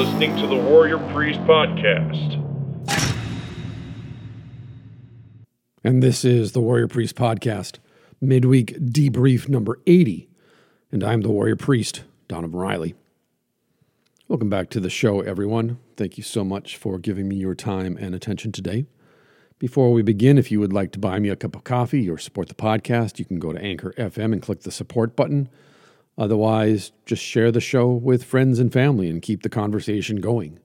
Listening to the Warrior Priest Podcast. And this is the Warrior Priest Podcast, midweek debrief number 80. And I'm the Warrior Priest, Donavon Riley. Welcome back to the show, everyone. Thank you so much for giving me your time and attention today. Before we begin, if you would like to buy me a cup of coffee or support the podcast, you can go to Anchor FM and click the support button. Otherwise, just share the show with friends and family and keep the conversation going.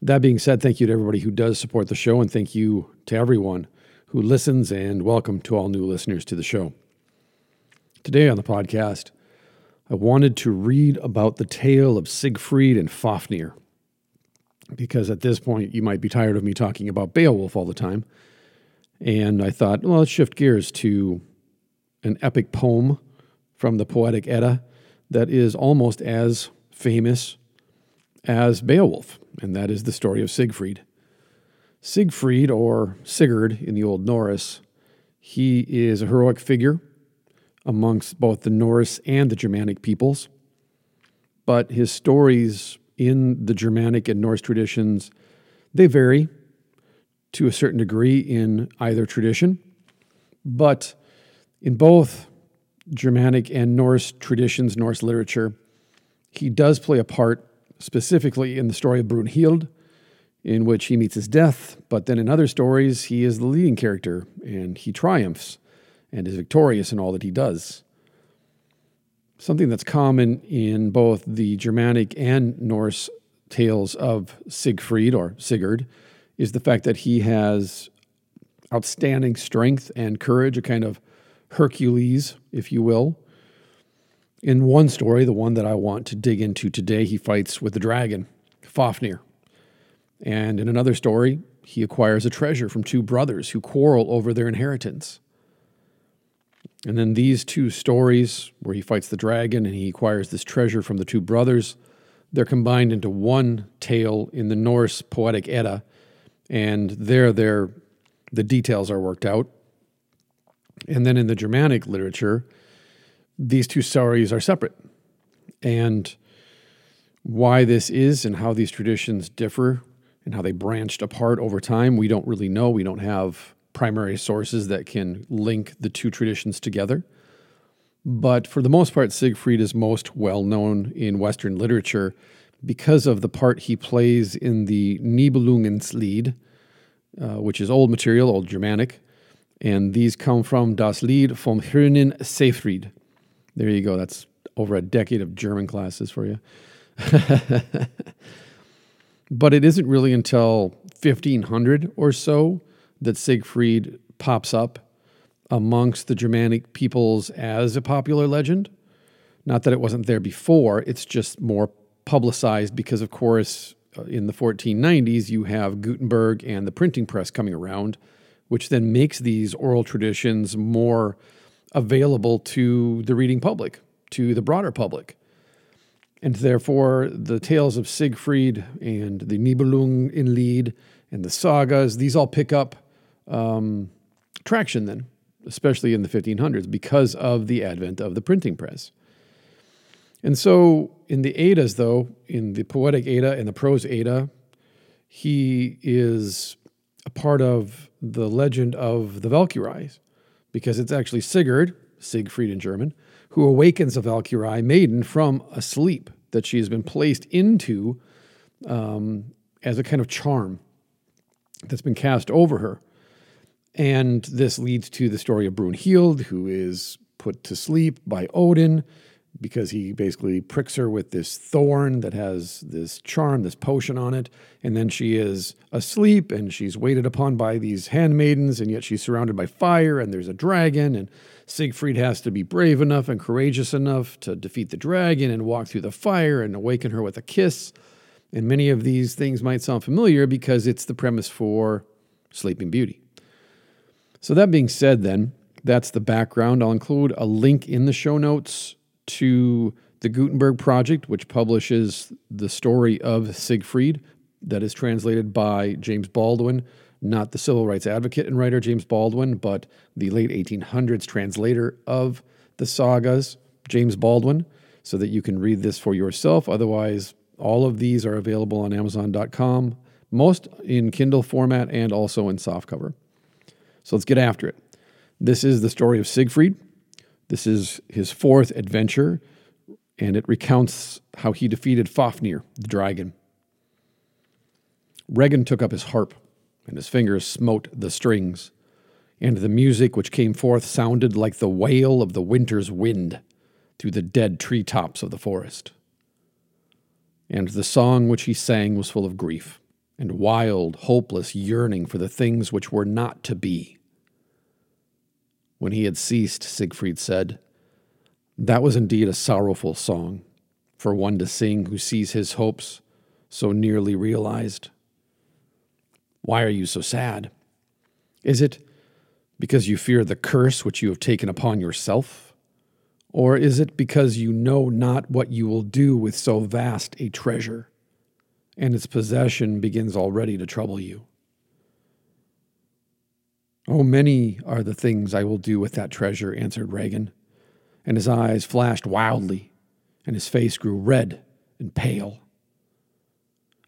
That being said, thank you to everybody who does support the show, and thank you to everyone who listens, and welcome to all new listeners to the show. Today on the podcast, I wanted to read about the tale of Siegfried and Fafnir, because at this point you might be tired of me talking about Beowulf all the time. And I thought, well, let's shift gears to an epic poem from the Poetic Edda that is almost as famous as Beowulf, and that is the story of Siegfried. Siegfried, or Sigurd in the Old Norse, he is a heroic figure amongst both the Norse and the Germanic peoples. But his stories in the Germanic and Norse traditions, they vary to a certain degree in either tradition. But in both Germanic and Norse traditions, Norse literature. He does play a part specifically in the story of Brunhild, in which he meets his death, but then in other stories, he is the leading character and he triumphs and is victorious in all that he does. Something that's common in both the Germanic and Norse tales of Siegfried or Sigurd is the fact that he has outstanding strength and courage, a kind of Hercules, if you will. In one story, the one that I want to dig into today, he fights with the dragon, Fafnir. And in another story, he acquires a treasure from two brothers who quarrel over their inheritance. And then these two stories, where he fights the dragon and he acquires this treasure from the two brothers, they're combined into one tale in the Norse Poetic Edda. And there, there, the details are worked out. And then in the Germanic literature, these two stories are separate. And why this is and how these traditions differ and how they branched apart over time, we don't really know. We don't have primary sources that can link the two traditions together. But for the most part, Siegfried is most well known in Western literature because of the part he plays in the Nibelungenlied, uh, which is old material, old Germanic, and these come from Das Lied vom Grünen Siegfried. There you go. That's over a decade of German classes for you. but it isn't really until 1500 or so that Siegfried pops up amongst the Germanic peoples as a popular legend. Not that it wasn't there before, it's just more publicized because, of course, uh, in the 1490s, you have Gutenberg and the printing press coming around which then makes these oral traditions more available to the reading public, to the broader public. And therefore, the tales of Siegfried and the Nibelungenlied and the sagas, these all pick up um, traction then, especially in the 1500s, because of the advent of the printing press. And so, in the Eddas, though, in the poetic Edda and the prose Edda, he is a part of the legend of the Valkyries, because it's actually Sigurd, Siegfried in German, who awakens a Valkyrie maiden from a sleep that she has been placed into um, as a kind of charm that's been cast over her. And this leads to the story of Brunhild, who is put to sleep by Odin because he basically pricks her with this thorn that has this charm, this potion on it. And then she is asleep and she's waited upon by these handmaidens, and yet she's surrounded by fire and there's a dragon. And Siegfried has to be brave enough and courageous enough to defeat the dragon and walk through the fire and awaken her with a kiss. And many of these things might sound familiar because it's the premise for Sleeping Beauty. So, that being said, then, that's the background. I'll include a link in the show notes to the Gutenberg Project, which publishes the story of Siegfried, that is translated by James Baldwin, not the civil rights advocate and writer James Baldwin, but the late 1800s translator of the sagas, James Baldwin, so that you can read this for yourself. Otherwise, All of these are available on Amazon.com, most in Kindle format and also in softcover. So let's get after it. This is the story of Siegfried. This is his fourth adventure, and it recounts how he defeated Fafnir, the dragon. Regin took up his harp, and his fingers smote the strings, and the music which came forth sounded like the wail of the winter's wind through the dead tree tops of the forest. And the song which he sang was full of grief and wild, hopeless yearning for the things which were not to be. When he had ceased, Siegfried said, That was indeed a sorrowful song for one to sing who sees his hopes so nearly realized. Why are you so sad? Is it because you fear the curse which you have taken upon yourself? Or is it because you know not what you will do with so vast a treasure, and its possession begins already to trouble you? Oh, many are the things I will do with that treasure, answered Regin, and his eyes flashed wildly, and his face grew red and pale.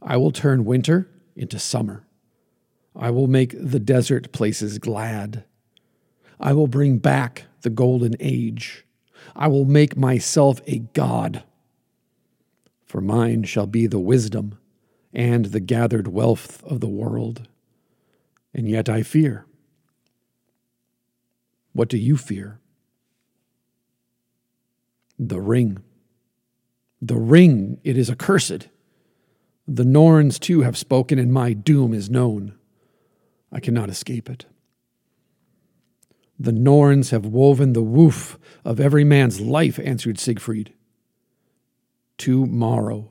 I will turn winter into summer. I will make the desert places glad. I will bring back the golden age. I will make myself a god. For mine shall be the wisdom and the gathered wealth of the world. And yet I fear. What do you fear? The ring. The ring, it is accursed. The Norns too have spoken, and my doom is known. I cannot escape it. The Norns have woven the woof of every man's life, answered Siegfried. Tomorrow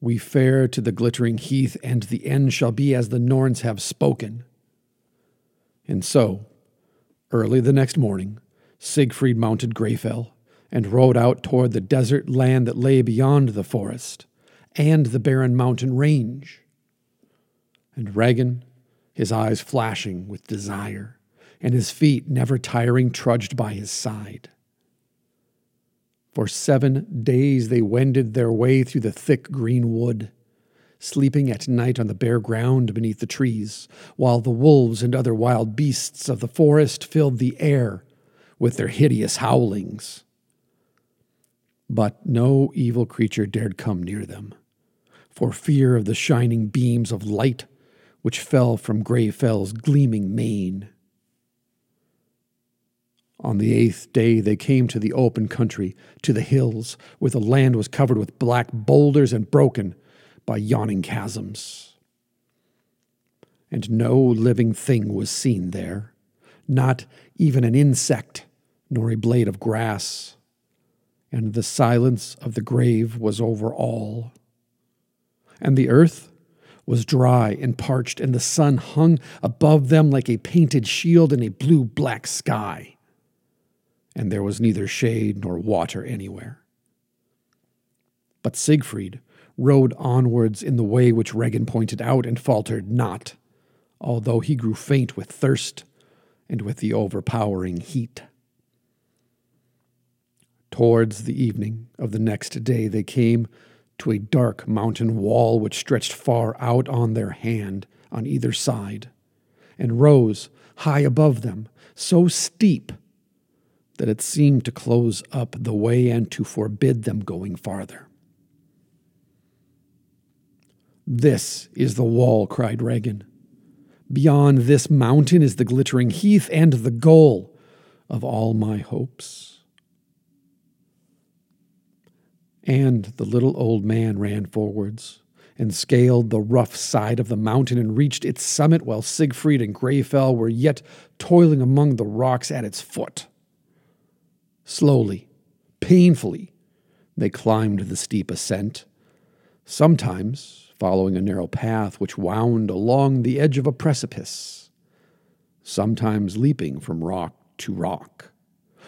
we fare to the glittering heath, and the end shall be as the Norns have spoken. And so, Early the next morning, Siegfried mounted Greyfell and rode out toward the desert land that lay beyond the forest and the barren mountain range. And Regin, his eyes flashing with desire, and his feet never tiring, trudged by his side. For seven days they wended their way through the thick green wood sleeping at night on the bare ground beneath the trees, while the wolves and other wild beasts of the forest filled the air with their hideous howlings. But no evil creature dared come near them, for fear of the shining beams of light which fell from Greyfell's gleaming mane. On the eighth day, they came to the open country, to the hills, where the land was covered with black boulders and broken by yawning chasms. And no living thing was seen there, not even an insect, nor a blade of grass. And the silence of the grave was over all. And the earth was dry and parched, and the sun hung above them like a painted shield in a blue black sky. And there was neither shade nor water anywhere. But Siegfried rode onwards in the way which Regin pointed out and faltered not, although he grew faint with thirst and with the overpowering heat. Towards the evening of the next day, they came to a dark mountain wall which stretched far out on their hand on either side, and rose high above them, so steep that it seemed to close up the way and to forbid them going farther. This is the wall, cried Regin. Beyond this mountain is the glittering heath and the goal of all my hopes. And the little old man ran forwards and scaled the rough side of the mountain and reached its summit while Siegfried and Greyfell were yet toiling among the rocks at its foot. Slowly, painfully, they climbed the steep ascent. Sometimes following a narrow path which wound along the edge of a precipice, sometimes leaping from rock to rock,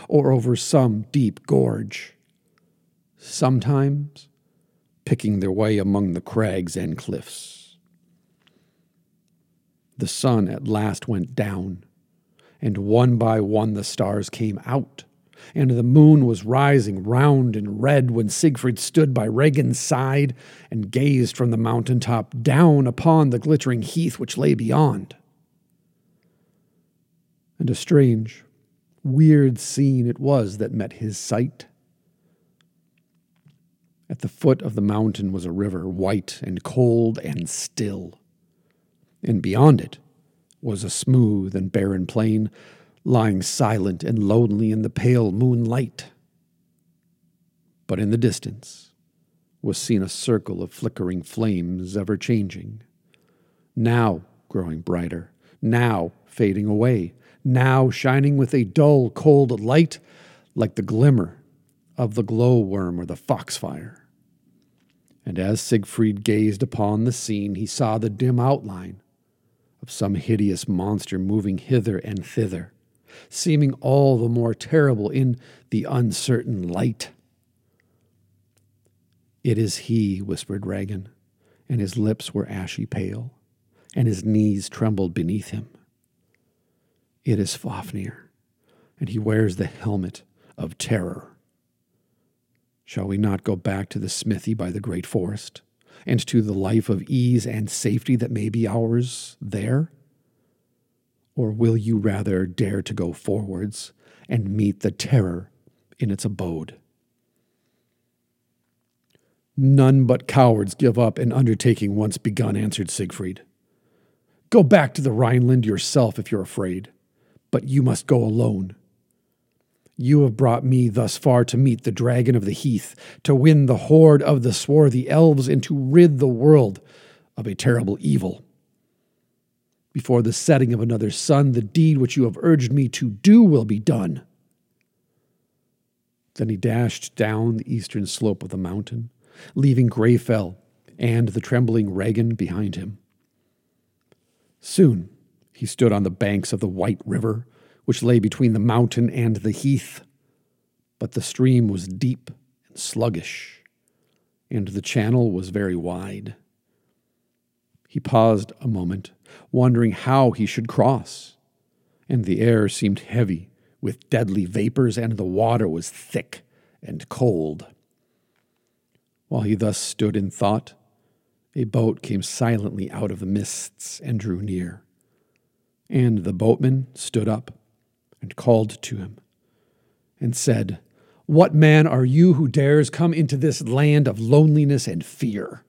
or over some deep gorge, sometimes picking their way among the crags and cliffs. The sun at last went down, and one by one the stars came out, and the moon was rising round and red when Siegfried stood by Regin's side and gazed from the mountain top down upon the glittering heath which lay beyond. And a strange, weird scene it was that met his sight. At the foot of the mountain was a river, white and cold and still, and beyond it was a smooth and barren plain lying silent and lonely in the pale moonlight. But in the distance was seen a circle of flickering flames ever changing, now growing brighter, now fading away, now shining with a dull, cold light like the glimmer of the glowworm or the foxfire. And as Siegfried gazed upon the scene, he saw the dim outline of some hideous monster moving hither and thither seeming all the more terrible in the uncertain light. It is he, whispered Regin, and his lips were ashy pale, and his knees trembled beneath him. It is Fafnir, and he wears the helmet of terror. Shall we not go back to the smithy by the great forest, and to the life of ease and safety that may be ours there? Or will you rather dare to go forwards and meet the terror in its abode? None but cowards give up an undertaking once begun, answered Siegfried. Go back to the Rhineland yourself if you're afraid, but you must go alone. You have brought me thus far to meet the dragon of the heath, to win the hoard of the swarthy elves, and to rid the world of a terrible evil. Before the setting of another sun, the deed which you have urged me to do will be done. Then he dashed down the eastern slope of the mountain, leaving Greyfell and the trembling Regin behind him. Soon he stood on the banks of the White River, which lay between the mountain and the heath. But the stream was deep and sluggish, and the channel was very wide. He paused a moment, wondering how he should cross. And the air seemed heavy with deadly vapors, and the water was thick and cold. While he thus stood in thought, a boat came silently out of the mists and drew near. And the boatman stood up and called to him and said, What man are you who dares come into this land of loneliness and fear?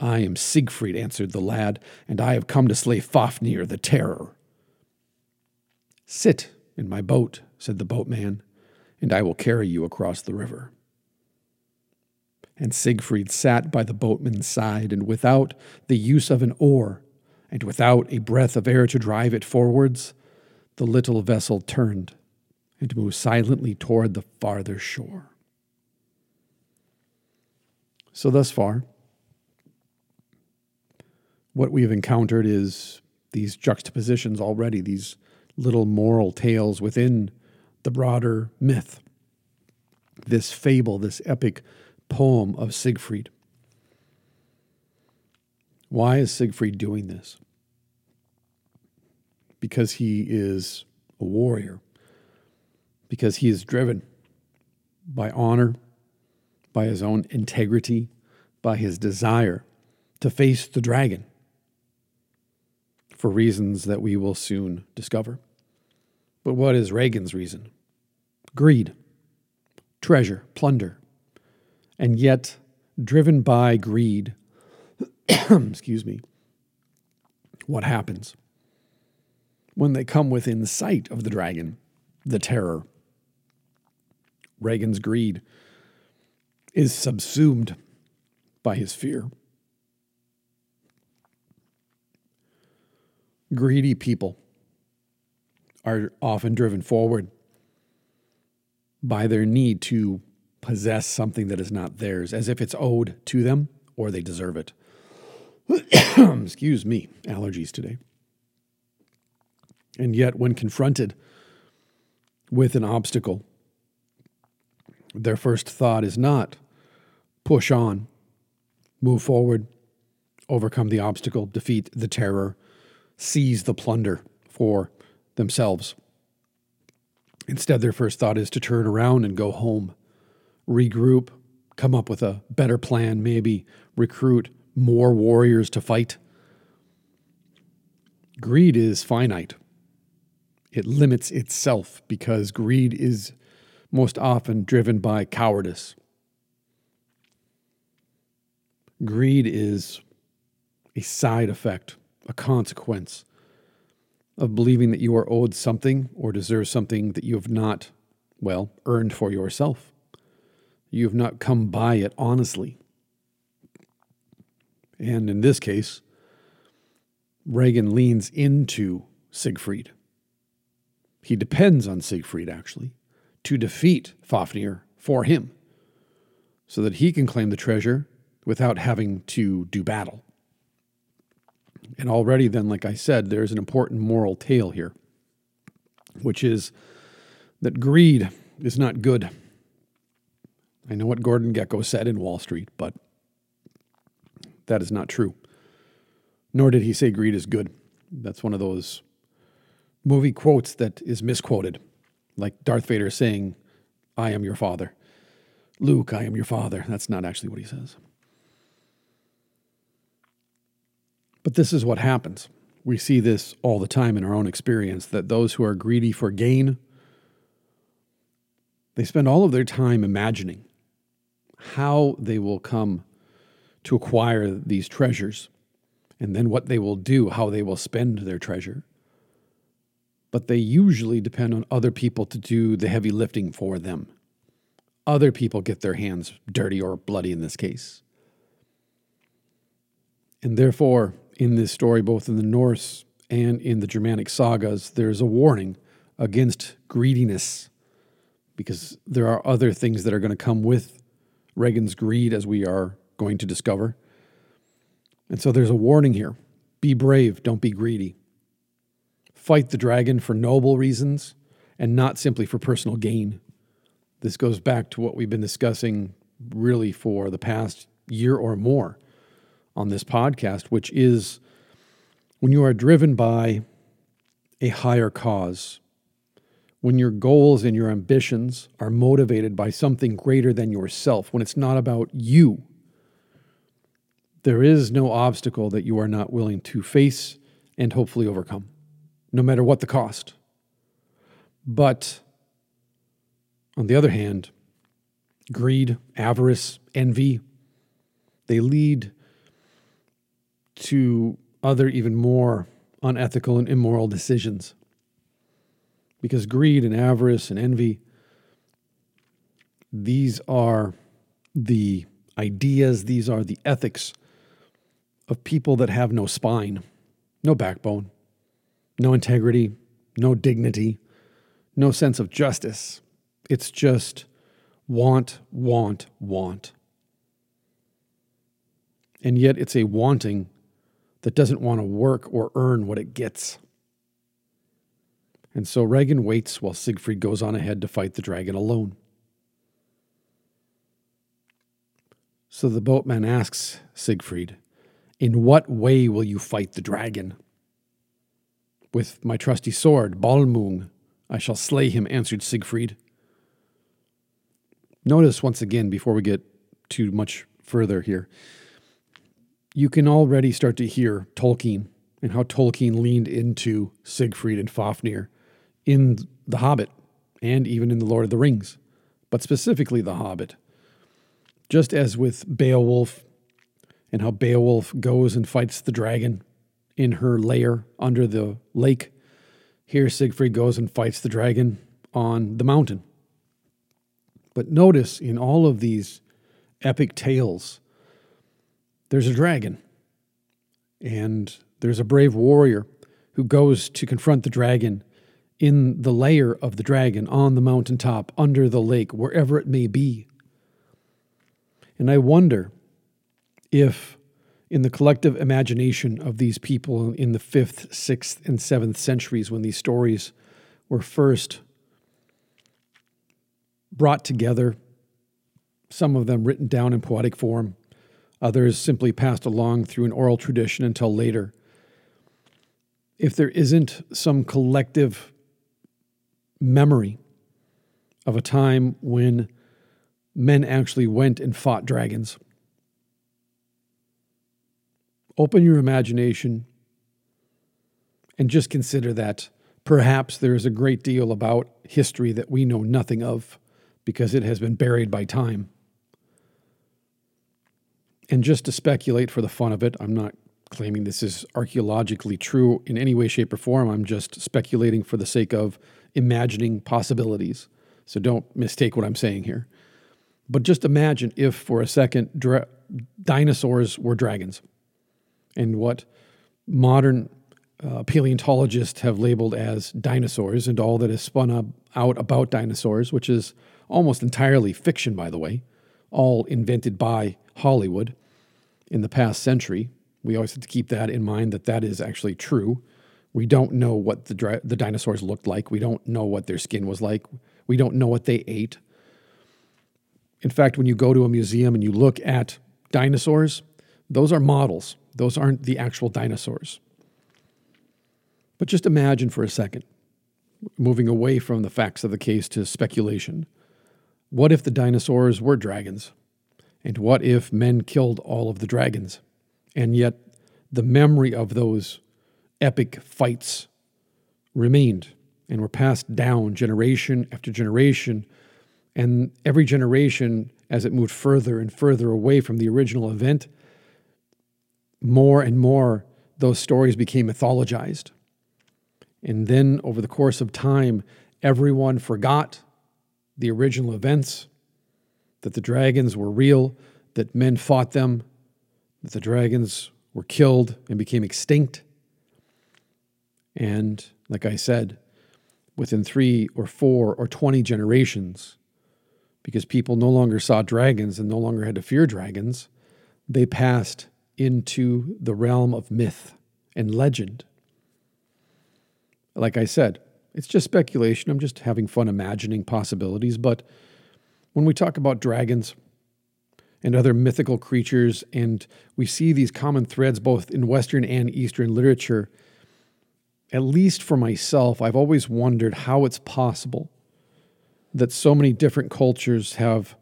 I am Siegfried, answered the lad, and I have come to slay Fafnir the Terror. Sit in my boat, said the boatman, and I will carry you across the river. And Siegfried sat by the boatman's side, and without the use of an oar, and without a breath of air to drive it forwards, the little vessel turned and moved silently toward the farther shore. So, thus far, what we've encountered is these juxtapositions already, these little moral tales within the broader myth, this fable, this epic poem of Siegfried. Why is Siegfried doing this? Because he is a warrior, because he is driven by honor, by his own integrity, by his desire to face the dragon for reasons that we will soon discover. But what is Regin's reason? Greed, treasure, plunder. And yet, driven by greed, excuse me, what happens? When they come within sight of the dragon, the terror, Regin's greed is subsumed by his fear. Greedy people are often driven forward by their need to possess something that is not theirs, as if it's owed to them or they deserve it. Excuse me, allergies today. And yet, when confronted with an obstacle, their first thought is not push on, move forward, overcome the obstacle, defeat the terror, seize the plunder for themselves. Instead, their first thought is to turn around and go home, regroup, come up with a better plan, maybe recruit more warriors to fight. Greed is finite. It limits itself because greed is most often driven by cowardice. Greed is a side effect, a consequence of believing that you are owed something or deserve something that you have not, well, earned for yourself. You have not come by it honestly. And in this case, Regin leans into Siegfried. He depends on Siegfried, actually, to defeat Fafnir for him, so that he can claim the treasure without having to do battle. And already, then, like I said, there's an important moral tale here, which is that greed is not good. I know what Gordon Gekko said in Wall Street, but that is not true. Nor did he say greed is good. That's one of those movie quotes that is misquoted, like Darth Vader saying, I am your father. Luke, I am your father. That's not actually what he says. But this is what happens. We see this all the time in our own experience that those who are greedy for gain, they spend all of their time imagining how they will come to acquire these treasures and then what they will do, how they will spend their treasure. But they usually depend on other people to do the heavy lifting for them. Other people get their hands dirty or bloody in this case. And therefore, in this story, both in the Norse and in the Germanic sagas, there's a warning against greediness because there are other things that are going to come with Regin's greed, as we are going to discover. And so there's a warning here be brave, don't be greedy. Fight the dragon for noble reasons and not simply for personal gain. This goes back to what we've been discussing really for the past year or more on this podcast, which is when you are driven by a higher cause, when your goals and your ambitions are motivated by something greater than yourself, when it's not about you, there is no obstacle that you are not willing to face and hopefully overcome, no matter what the cost. But on the other hand, greed, avarice, envy, they lead to other, even more unethical and immoral decisions. Because greed and avarice and envy, these are the ideas, these are the ethics of people that have no spine, no backbone, no integrity, no dignity, no sense of justice. It's just want, want, want. And yet it's a wanting that doesn't want to work or earn what it gets. And so Regin waits while Siegfried goes on ahead to fight the dragon alone. So the boatman asks Siegfried, In what way will you fight the dragon? With my trusty sword, Balmung, I shall slay him, answered Siegfried. Notice once again, before we get too much further here, you can already start to hear Tolkien and how Tolkien leaned into Siegfried and Fafnir in The Hobbit and even in The Lord of the Rings, but specifically The Hobbit. Just as with Beowulf and how Beowulf goes and fights the dragon in her lair under the lake, here Siegfried goes and fights the dragon on the mountain. But notice in all of these epic tales, there's a dragon, and there's a brave warrior who goes to confront the dragon in the lair of the dragon on the mountaintop, under the lake, wherever it may be. And I wonder if, in the collective imagination of these people in the fifth, sixth, and seventh centuries, when these stories were first brought together, some of them written down in poetic form, Others simply passed along through an oral tradition until later. If there isn't some collective memory of a time when men actually went and fought dragons. Open your imagination and just consider that perhaps there is a great deal about history that we know nothing of because it has been buried by time. And just to speculate for the fun of it, I'm not claiming this is archaeologically true in any way, shape, or form. I'm just speculating for the sake of imagining possibilities. So don't mistake what I'm saying here. But just imagine if for a second dra- dinosaurs were dragons and what modern uh, paleontologists have labeled as dinosaurs and all that is spun up out about dinosaurs, which is almost entirely fiction, by the way, all invented by Hollywood in the past century. We always have to keep that in mind that that is actually true. We don't know what the, the dinosaurs looked like. We don't know what their skin was like. We don't know what they ate. In fact, when you go to a museum and you look at dinosaurs, those are models. Those aren't the actual dinosaurs. But just imagine for a second, moving away from the facts of the case to speculation. What if the dinosaurs were dragons? And what if men killed all of the dragons? And yet the memory of those epic fights remained and were passed down generation after generation. And every generation, as it moved further and further away from the original event, more and more those stories became mythologized. And then over the course of time, everyone forgot the original events that the dragons were real, that men fought them, that the dragons were killed and became extinct. And like I said, within three or four or 20 generations, because people no longer saw dragons and no longer had to fear dragons, they passed into the realm of myth and legend. Like I said, it's just speculation. I'm just having fun imagining possibilities. But when we talk about dragons and other mythical creatures, and we see these common threads both in Western and Eastern literature, at least for myself, I've always wondered how it's possible that so many different cultures have,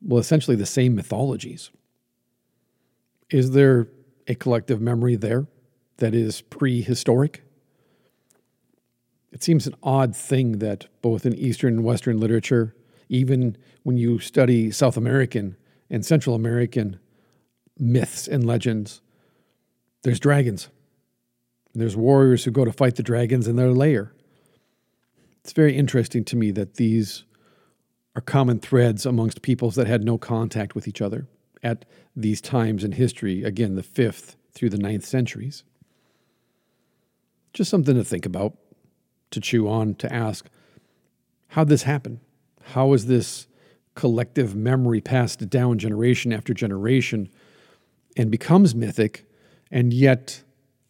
well, essentially the same mythologies. Is there a collective memory there that is prehistoric? It seems an odd thing that both in Eastern and Western literature, even when you study South American and Central American myths and legends, there's dragons. There's warriors who go to fight the dragons in their lair. It's very interesting to me that these are common threads amongst peoples that had no contact with each other at these times in history, again, the fifth through the ninth centuries. Just something to think about to chew on, to ask how this happen? How is this collective memory passed down generation after generation and becomes mythic? And yet,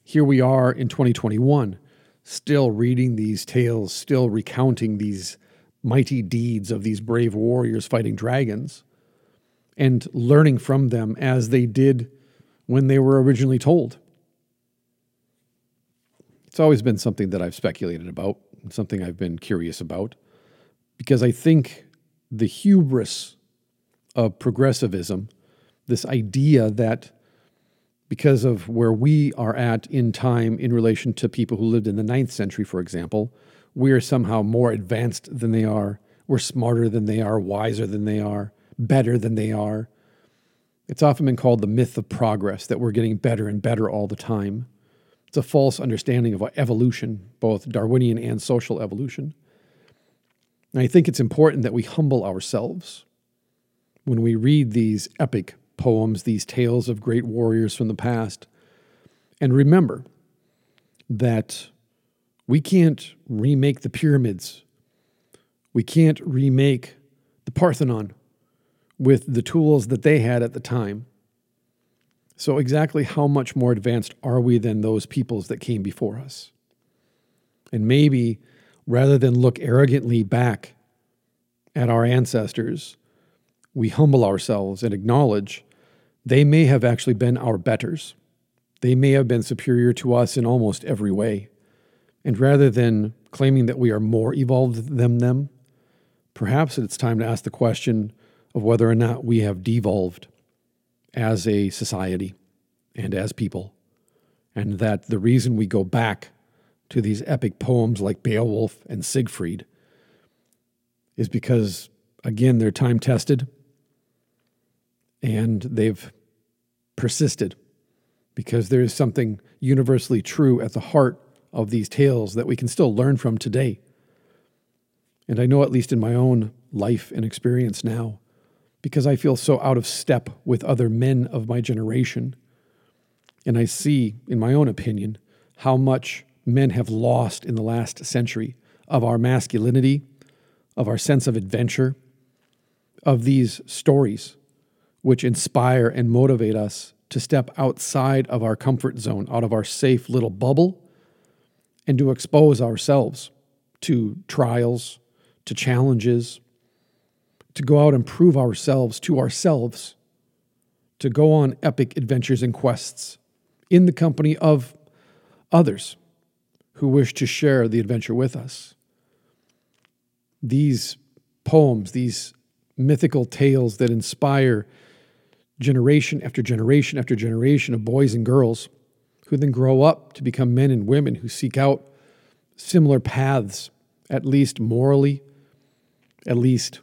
here we are in 2021, still reading these tales, still recounting these mighty deeds of these brave warriors fighting dragons, and learning from them as they did when they were originally told. It's always been something that I've speculated about, something I've been curious about, because I think the hubris of progressivism, this idea that because of where we are at in time in relation to people who lived in the ninth century, for example, we are somehow more advanced than they are, we're smarter than they are, wiser than they are, better than they are. It's often been called the myth of progress, that we're getting better and better all the time. It's a false understanding of evolution, both Darwinian and social evolution. And I think it's important that we humble ourselves when we read these epic poems, these tales of great warriors from the past, and remember that we can't remake the pyramids. We can't remake the Parthenon with the tools that they had at the time. So, exactly how much more advanced are we than those peoples that came before us? And maybe rather than look arrogantly back at our ancestors, we humble ourselves and acknowledge they may have actually been our betters. They may have been superior to us in almost every way. And rather than claiming that we are more evolved than them, perhaps it's time to ask the question of whether or not we have devolved as a society and as people, and that the reason we go back to these epic poems like Beowulf and Siegfried is because, again, they're time tested and they've persisted because there is something universally true at the heart of these tales that we can still learn from today. And I know, at least in my own life and experience now, because I feel so out of step with other men of my generation. And I see, in my own opinion, how much men have lost in the last century of our masculinity, of our sense of adventure, of these stories which inspire and motivate us to step outside of our comfort zone, out of our safe little bubble, and to expose ourselves to trials, to challenges, to go out and prove ourselves to ourselves, to go on epic adventures and quests in the company of others who wish to share the adventure with us. These poems, these mythical tales that inspire generation after generation after generation of boys and girls who then grow up to become men and women who seek out similar paths, at least morally, at least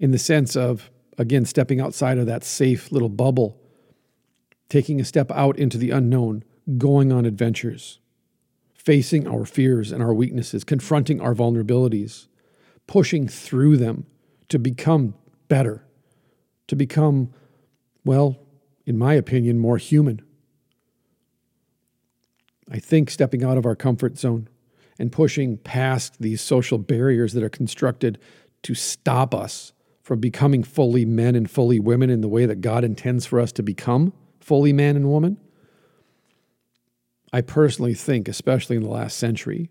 in the sense of, again, stepping outside of that safe little bubble, taking a step out into the unknown, going on adventures, facing our fears and our weaknesses, confronting our vulnerabilities, pushing through them to become better, to become, well, in my opinion, more human. I think stepping out of our comfort zone and pushing past these social barriers that are constructed to stop us from becoming fully men and fully women in the way that God intends for us to become fully man and woman. I personally think, especially in the last century,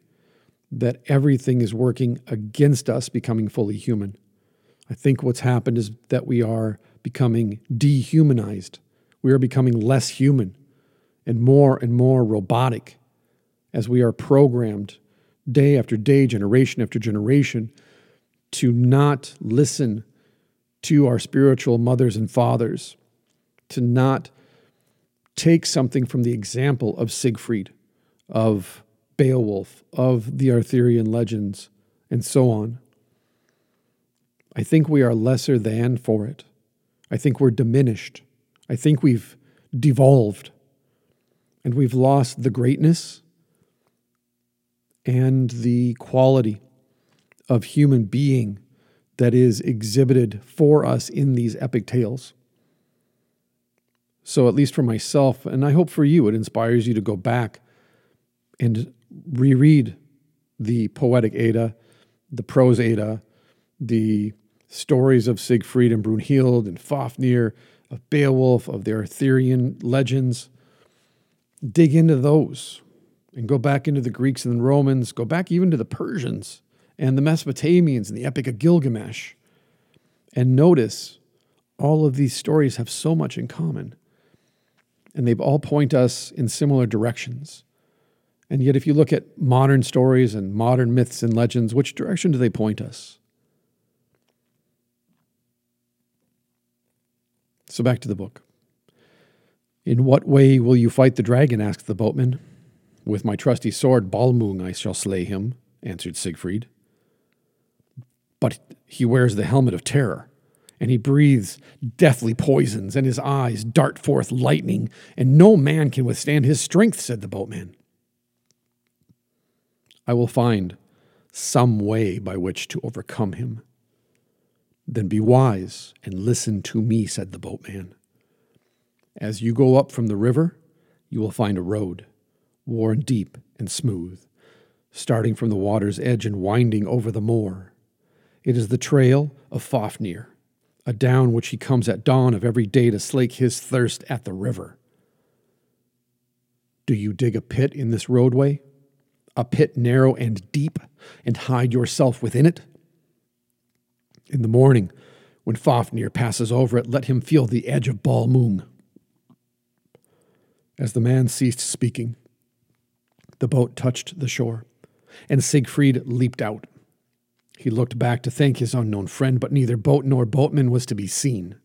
that everything is working against us becoming fully human. I think what's happened is that we are becoming dehumanized. We are becoming less human and more and more robotic as we are programmed day after day, generation after generation, to not listen to our spiritual mothers and fathers, to not take something from the example of Siegfried, of Beowulf, of the Arthurian legends, and so on. I think we are lesser than for it. I think we're diminished. I think we've devolved and we've lost the greatness and the quality of human being that is exhibited for us in these epic tales. So, at least for myself, and I hope for you, it inspires you to go back and reread the poetic Edda, the prose Edda, the stories of Siegfried and Brunhild and Fafnir, of Beowulf, of the Arthurian legends. Dig into those and go back into the Greeks and the Romans, go back even to the Persians and the Mesopotamians and the Epic of Gilgamesh. And notice all of these stories have so much in common. And they all point us in similar directions. And yet, if you look at modern stories and modern myths and legends, which direction do they point us? So, back to the book. In what way will you fight the dragon? asked the boatman. With my trusty sword, Balmung, I shall slay him, answered Siegfried but he wears the helmet of terror, and he breathes deathly poisons, and his eyes dart forth lightning, and no man can withstand his strength, said the boatman. I will find some way by which to overcome him. Then be wise and listen to me, said the boatman. As you go up from the river, you will find a road, worn deep and smooth, starting from the water's edge and winding over the moor. It is the trail of Fafnir, a down which he comes at dawn of every day to slake his thirst at the river. Do you dig a pit in this roadway? A pit narrow and deep, and hide yourself within it? In the morning, when Fafnir passes over it, let him feel the edge of Balmung. As the man ceased speaking, the boat touched the shore, and Siegfried leaped out. He looked back to thank his unknown friend, but neither boat nor boatman was to be seen.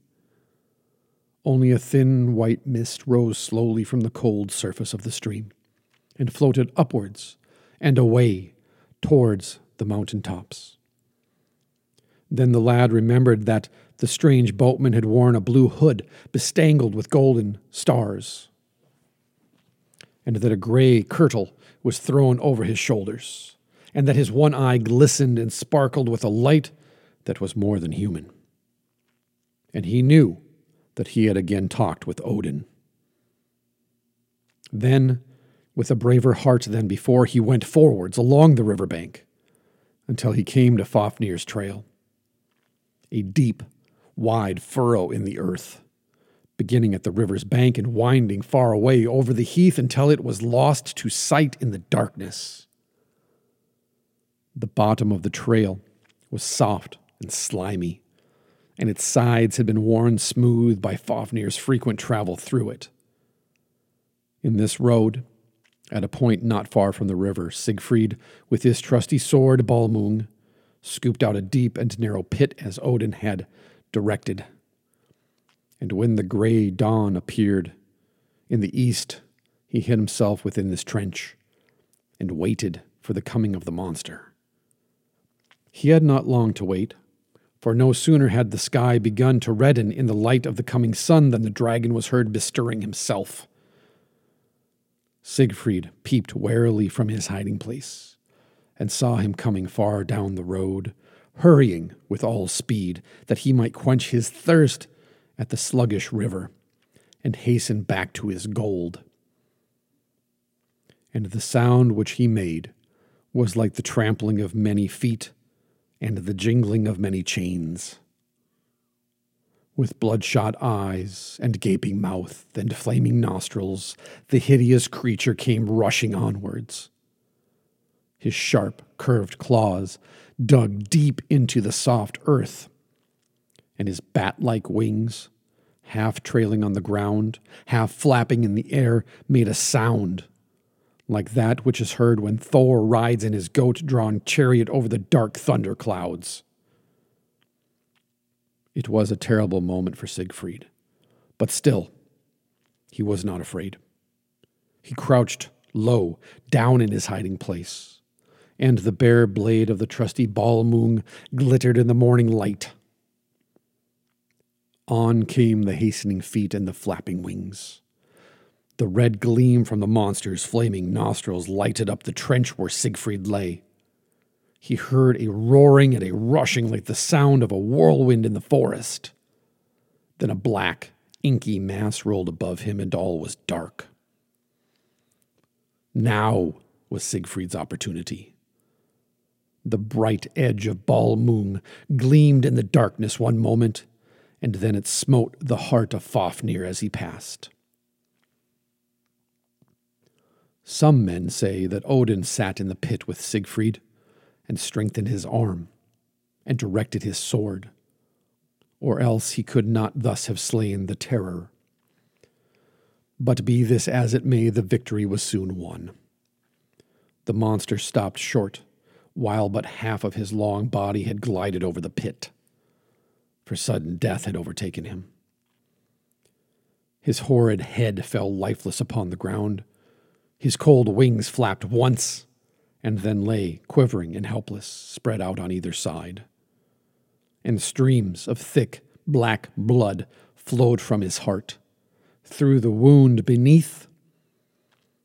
Only a thin white mist rose slowly from the cold surface of the stream and floated upwards and away towards the mountain tops. Then the lad remembered that the strange boatman had worn a blue hood bespangled with golden stars, and that a gray kirtle was thrown over his shoulders, and that his one eye glistened and sparkled with a light that was more than human. And he knew that he had again talked with Odin. Then, with a braver heart than before, he went forwards along the river bank until he came to Fafnir's trail. A deep, wide furrow in the earth, beginning at the river's bank and winding far away over the heath until it was lost to sight in the darkness. The bottom of the trail was soft and slimy, and its sides had been worn smooth by Fafnir's frequent travel through it. In this road, at a point not far from the river, Siegfried, with his trusty sword Balmung, scooped out a deep and narrow pit as Odin had directed. And when the gray dawn appeared in the east, he hid himself within this trench and waited for the coming of the monster. He had not long to wait, for no sooner had the sky begun to redden in the light of the coming sun than the dragon was heard bestirring himself. Siegfried peeped warily from his hiding place and saw him coming far down the road, hurrying with all speed that he might quench his thirst at the sluggish river and hasten back to his gold. And the sound which he made was like the trampling of many feet and the jingling of many chains. With bloodshot eyes and gaping mouth and flaming nostrils, the hideous creature came rushing onwards. His sharp, curved claws dug deep into the soft earth, and his bat like wings, half trailing on the ground, half flapping in the air, made a sound like that which is heard when Thor rides in his goat drawn chariot over the dark thunder clouds. It was a terrible moment for Siegfried, but still, he was not afraid. He crouched low down in his hiding place, and the bare blade of the trusty Balmung glittered in the morning light. On came the hastening feet and the flapping wings. The red gleam from the monster's flaming nostrils lighted up the trench where Siegfried lay. He heard a roaring and a rushing like the sound of a whirlwind in the forest. Then a black, inky mass rolled above him, and all was dark. Now was Siegfried's opportunity. The bright edge of Balmung gleamed in the darkness one moment, and then it smote the heart of Fafnir as he passed. Some men say that Odin sat in the pit with Siegfried and strengthened his arm and directed his sword, or else he could not thus have slain the terror. But be this as it may, the victory was soon won. The monster stopped short, while but half of his long body had glided over the pit, for sudden death had overtaken him. His horrid head fell lifeless upon the ground his cold wings flapped once and then lay quivering and helpless, spread out on either side. And streams of thick, black blood flowed from his heart, through the wound beneath,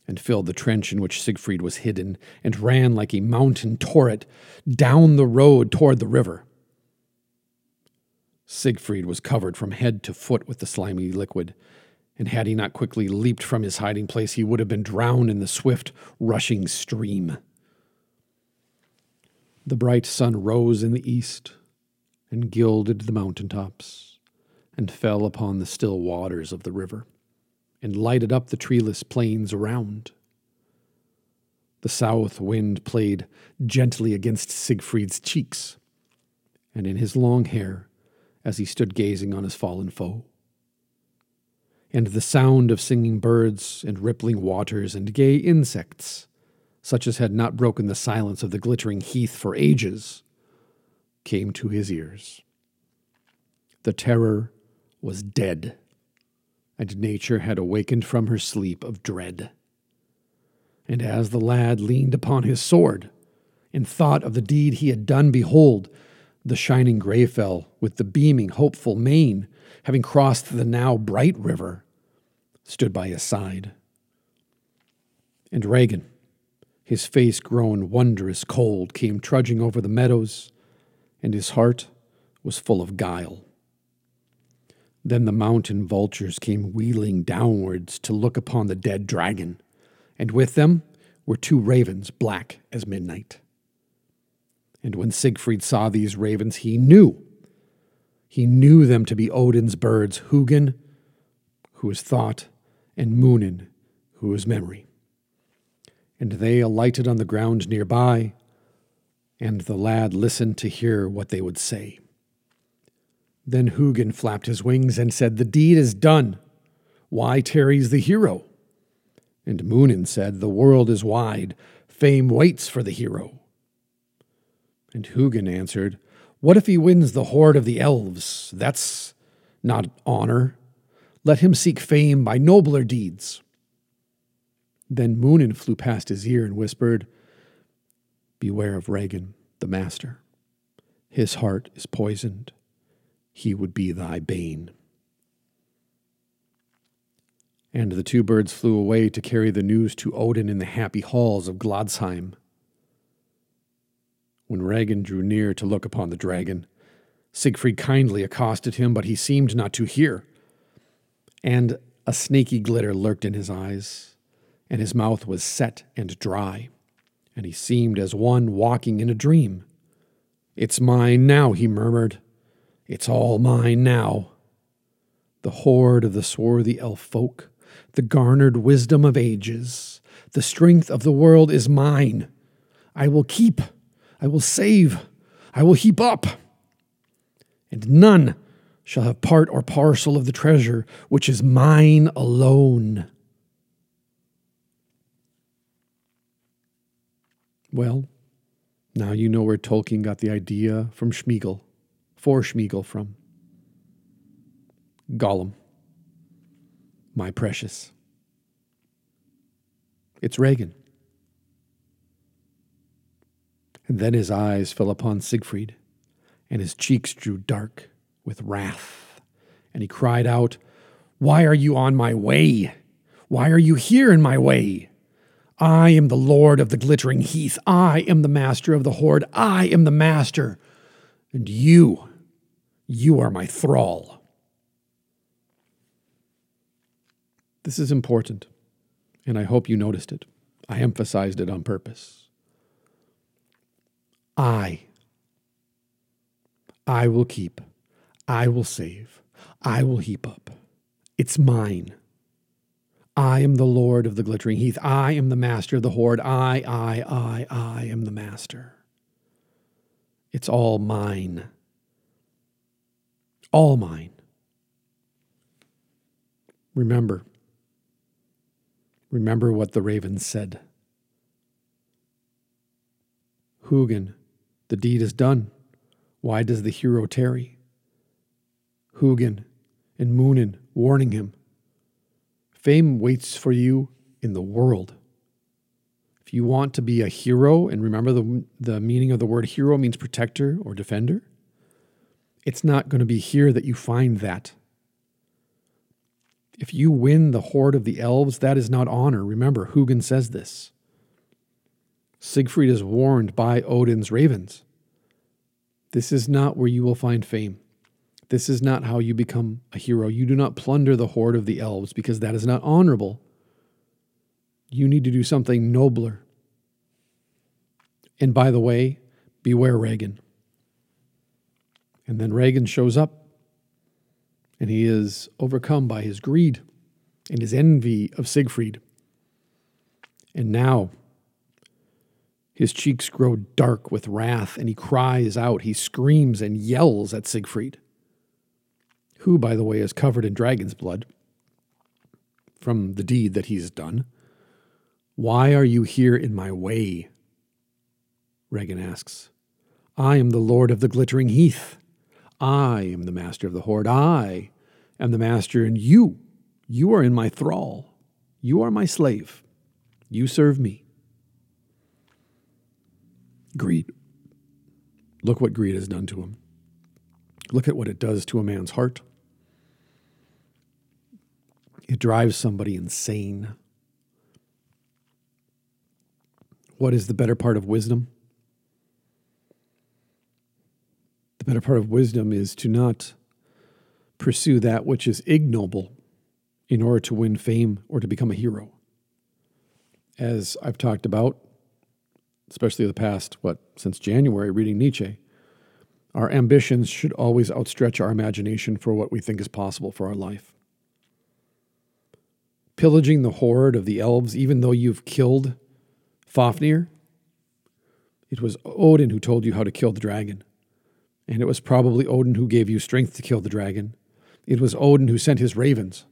and filled the trench in which Siegfried was hidden, and ran like a mountain torrent down the road toward the river. Siegfried was covered from head to foot with the slimy liquid, and had he not quickly leaped from his hiding place, he would have been drowned in the swift, rushing stream. The bright sun rose in the east and gilded the mountain tops, and fell upon the still waters of the river, and lighted up the treeless plains around. The south wind played gently against Siegfried's cheeks and in his long hair as he stood gazing on his fallen foe and the sound of singing birds and rippling waters and gay insects, such as had not broken the silence of the glittering heath for ages, came to his ears. The terror was dead, and nature had awakened from her sleep of dread. And as the lad leaned upon his sword and thought of the deed he had done, behold, the shining Greyfell, with the beaming, hopeful mane, having crossed the now bright river, stood by his side. And Regin, his face grown wondrous cold, came trudging over the meadows, and his heart was full of guile. Then the mountain vultures came wheeling downwards to look upon the dead dragon, and with them were two ravens black as midnight. And when Siegfried saw these ravens, he knew. He knew them to be Odin's birds, Hugin, who is thought, and Munin, who is memory. And they alighted on the ground nearby, and the lad listened to hear what they would say. Then Hugin flapped his wings and said, The deed is done. Why tarries the hero? And Munin said, The world is wide. Fame waits for the hero. And Hugin answered, What if he wins the hoard of the elves? That's not honor. Let him seek fame by nobler deeds. Then Munin flew past his ear and whispered, Beware of Regin, the master. His heart is poisoned. He would be thy bane. And the two birds flew away to carry the news to Odin in the happy halls of Gladsheim. When Regin drew near to look upon the dragon, Siegfried kindly accosted him, but he seemed not to hear. And a snaky glitter lurked in his eyes, and his mouth was set and dry, and he seemed as one walking in a dream. It's mine now, he murmured. It's all mine now. The hoard of the swarthy elf folk, the garnered wisdom of ages, the strength of the world is mine. I will keep I will save, I will heap up. And none shall have part or parcel of the treasure which is mine alone. Well, now you know where Tolkien got the idea from Sméagol, for Sméagol from. Gollum, my precious. It's Regin. Then his eyes fell upon Siegfried, and his cheeks drew dark with wrath. And he cried out, Why are you on my way? Why are you here in my way? I am the lord of the glittering heath. I am the master of the hoard. I am the master. And you, you are my thrall. This is important, and I hope you noticed it. I emphasized it on purpose. I. I will keep. I will save. I will heap up. It's mine. I am the Lord of the glittering heath. I am the master of the hoard. I, I, I, I am the master. It's all mine. All mine. Remember. Remember what the raven said. Hugin the deed is done. Why does the hero tarry? Hugin and Munin warning him. Fame waits for you in the world. If you want to be a hero, and remember the, the meaning of the word hero means protector or defender, it's not going to be here that you find that. If you win the hoard of the elves, that is not honor. Remember, Hugin says this. Siegfried is warned by Odin's ravens. This is not where you will find fame. This is not how you become a hero. You do not plunder the hoard of the elves because that is not honorable. You need to do something nobler. And by the way, beware Regin. And then Regin shows up and he is overcome by his greed and his envy of Siegfried. And now his cheeks grow dark with wrath, and he cries out, he screams and yells at Siegfried, who, by the way, is covered in dragon's blood from the deed that he's done. Why are you here in my way? Regin asks. I am the lord of the glittering heath. I am the master of the hoard. I am the master, and you, you are in my thrall. You are my slave. You serve me. Greed. Look what greed has done to him. Look at what it does to a man's heart. It drives somebody insane. What is the better part of wisdom? The better part of wisdom is to not pursue that which is ignoble in order to win fame or to become a hero. As I've talked about, especially the past, what, since January, reading Nietzsche, our ambitions should always outstretch our imagination for what we think is possible for our life. Pillaging the hoard of the elves, even though you've killed Fafnir, it was Odin who told you how to kill the dragon. And it was probably Odin who gave you strength to kill the dragon. It was Odin who sent his ravens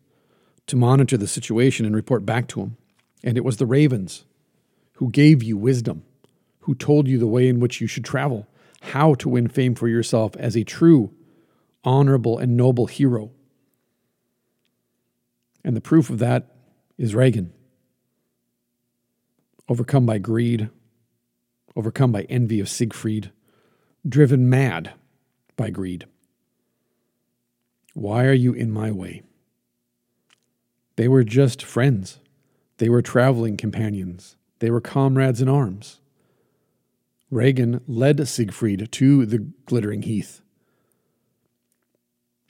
to monitor the situation and report back to him. And it was the ravens who gave you wisdom, who told you the way in which you should travel, how to win fame for yourself as a true, honorable, and noble hero. And the proof of that is Regin. Overcome by greed, overcome by envy of Siegfried, driven mad by greed. Why are you in my way? They were just friends. They were traveling companions. They were comrades in arms. Regin led Siegfried to the glittering heath.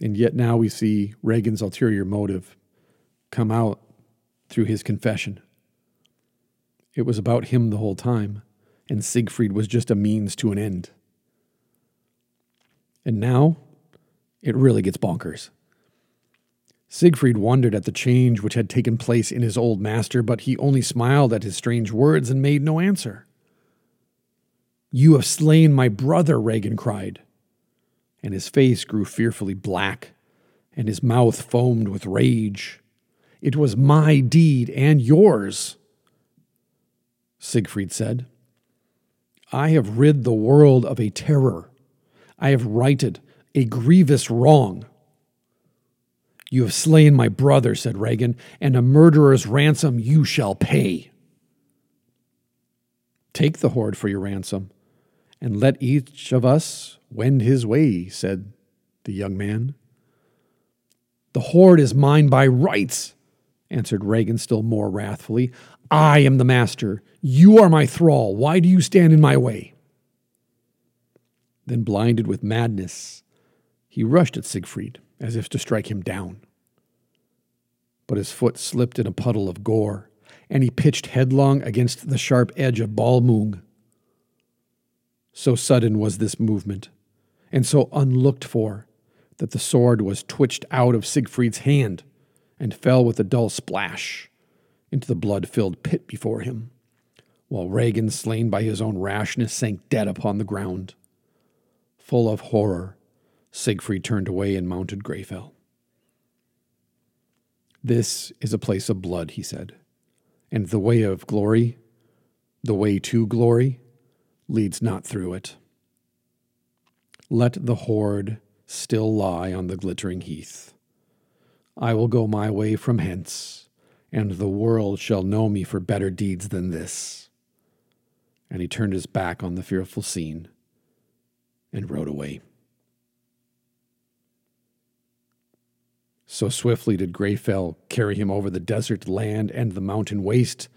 And yet now we see Regin's ulterior motive come out through his confession. It was about him the whole time, and Siegfried was just a means to an end. And now it really gets bonkers. Siegfried wondered at the change which had taken place in his old master, but he only smiled at his strange words and made no answer. You have slain my brother, Regin cried. And his face grew fearfully black, and his mouth foamed with rage. It was my deed and yours, Siegfried said. I have rid the world of a terror I have righted a grievous wrong. You have slain my brother, said Regin, and a murderer's ransom you shall pay. Take the hoard for your ransom, and let each of us wend his way, said the young man. The hoard is mine by rights, answered Regin still more wrathfully. I am the master. You are my thrall. Why do you stand in my way? Then, blinded with madness, he rushed at Siegfried as if to strike him down. But his foot slipped in a puddle of gore, and he pitched headlong against the sharp edge of Balmung. So sudden was this movement, and so unlooked for, that the sword was twitched out of Siegfried's hand and fell with a dull splash into the blood filled pit before him, while Regin, slain by his own rashness, sank dead upon the ground. Full of horror, Siegfried turned away and mounted Greyfell. This is a place of blood, he said, and the way of glory, the way to glory, leads not through it. Let the hoard still lie on the glittering heath. I will go my way from hence, and the world shall know me for better deeds than this. And he turned his back on the fearful scene and rode away. So swiftly did Greyfell carry him over the desert land and the mountain waste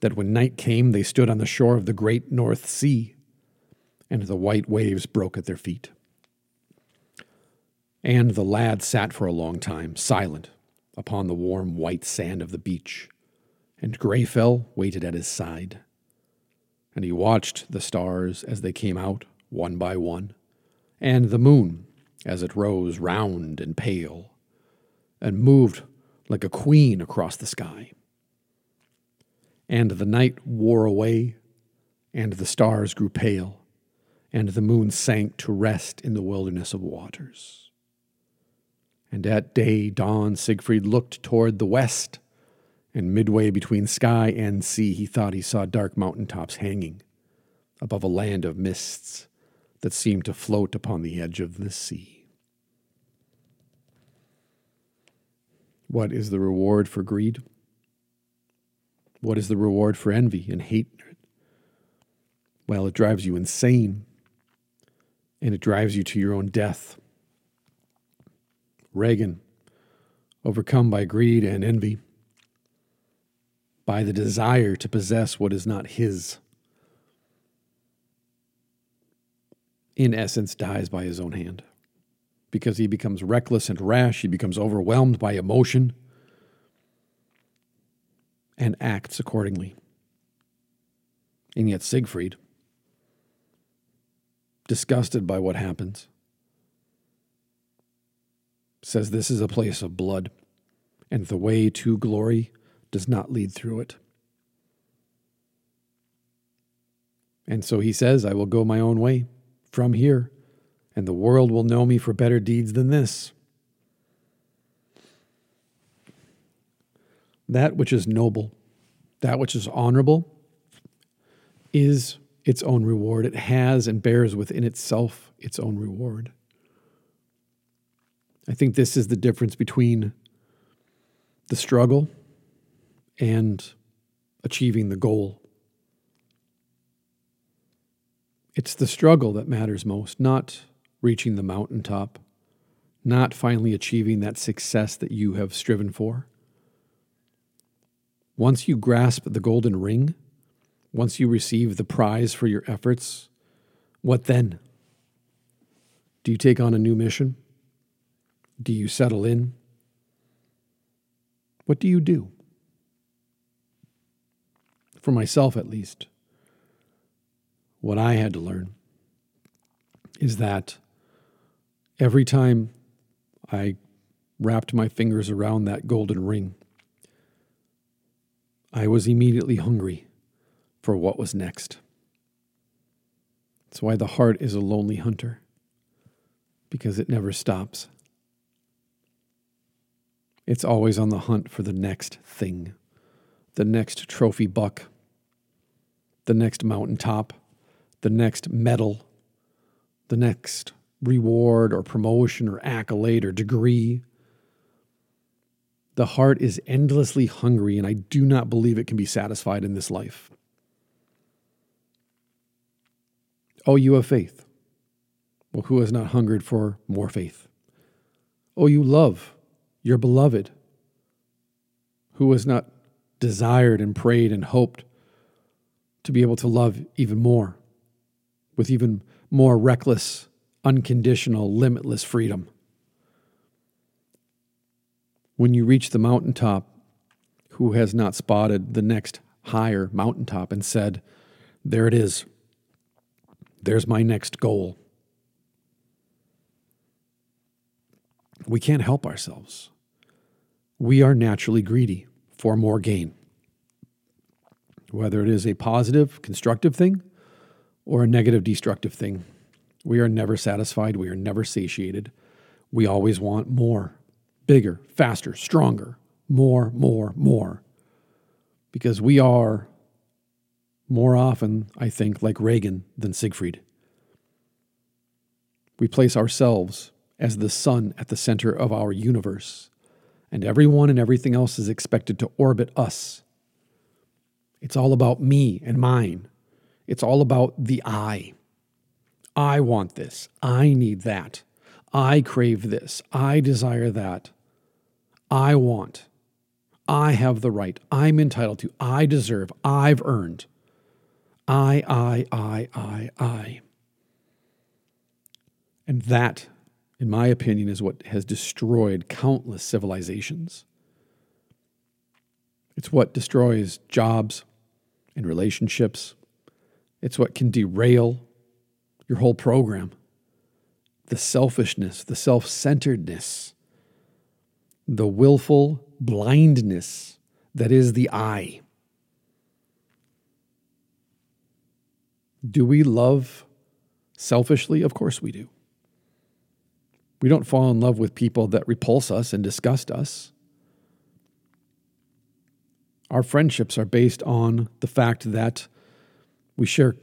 that when night came they stood on the shore of the great North Sea, and the white waves broke at their feet. And the lad sat for a long time, silent, upon the warm white sand of the beach, and Greyfell waited at his side. And he watched the stars as they came out one by one, and the moon as it rose round and pale, and moved like a queen across the sky. And the night wore away, and the stars grew pale, and the moon sank to rest in the wilderness of waters. And at day dawn, Siegfried looked toward the west, and midway between sky and sea, he thought he saw dark mountain tops hanging above a land of mists that seemed to float upon the edge of the sea. What is the reward for greed? What is the reward for envy and hate? Well, it drives you insane and it drives you to your own death. Regin, overcome by greed and envy, by the desire to possess what is not his, in essence, dies by his own hand because he becomes reckless and rash. He becomes overwhelmed by emotion and acts accordingly. And yet, Siegfried, disgusted by what happens, says this is a place of blood, and the way to glory does not lead through it. And so he says, I will go my own way from here and the world will know me for better deeds than this. That which is noble, that which is honorable, is its own reward. It has and bears within itself its own reward. I think this is the difference between the struggle and achieving the goal. It's the struggle that matters most, not reaching the mountaintop, not finally achieving that success that you have striven for. Once you grasp the golden ring, once you receive the prize for your efforts, what then? Do you take on a new mission? Do you settle in? What do you do? For myself, at least, what I had to learn is that Every time I wrapped my fingers around that golden ring, I was immediately hungry for what was next. That's why the heart is a lonely hunter, because it never stops. It's always on the hunt for the next thing, the next trophy buck, the next mountaintop, the next medal, the next reward or promotion or accolade or degree. The heart is endlessly hungry, and I do not believe it can be satisfied in this life. Oh, you have faith. Well, who has not hungered for more faith? Oh, you love your beloved. Who has not desired and prayed and hoped to be able to love even more, with even more reckless unconditional, limitless freedom. When you reach the mountaintop, who has not spotted the next higher mountaintop and said, There it is. There's my next goal. We can't help ourselves. We are naturally greedy for more gain. Whether it is a positive, constructive thing or a negative, destructive thing. We are never satisfied. We are never satiated. We always want more, bigger, faster, stronger, more, more, more. Because we are more often, I think, like Regin than Siegfried. We place ourselves as the sun at the center of our universe, and everyone and everything else is expected to orbit us. It's all about me and mine. It's all about the I. I want this. I need that. I crave this. I desire that. I want. I have the right. I'm entitled to. I deserve. I've earned. I, I, I, I, I. And that, in my opinion, is what has destroyed countless civilizations. It's what destroys jobs and relationships. It's what can derail your whole program. The selfishness, the self centeredness, the willful blindness that is the I. Do we love selfishly? Of course we do. We don't fall in love with people that repulse us and disgust us. Our friendships are based on the fact that we share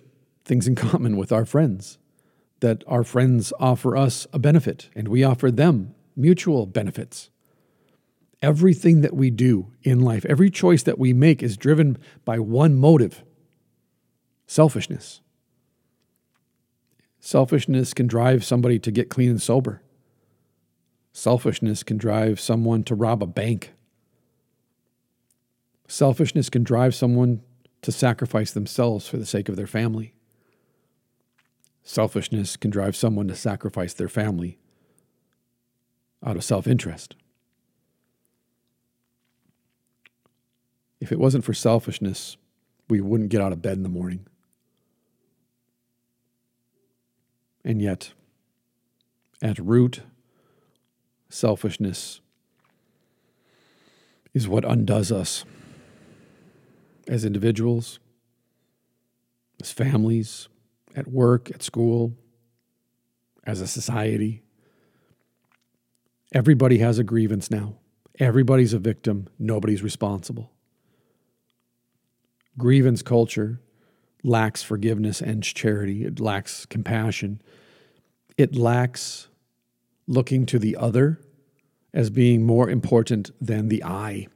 things in common with our friends, that our friends offer us a benefit and we offer them mutual benefits. Everything that we do in life, every choice that we make is driven by one motive selfishness. Selfishness can drive somebody to get clean and sober. Selfishness can drive someone to rob a bank. Selfishness can drive someone to sacrifice themselves for the sake of their family. Selfishness can drive someone to sacrifice their family out of self interest. If it wasn't for selfishness, we wouldn't get out of bed in the morning. And yet, at root, selfishness is what undoes us as individuals, as families, at work, at school, as a society. Everybody has a grievance now. Everybody's a victim. Nobody's responsible. Grievance culture lacks forgiveness and charity. It lacks compassion. It lacks looking to the other as being more important than the I.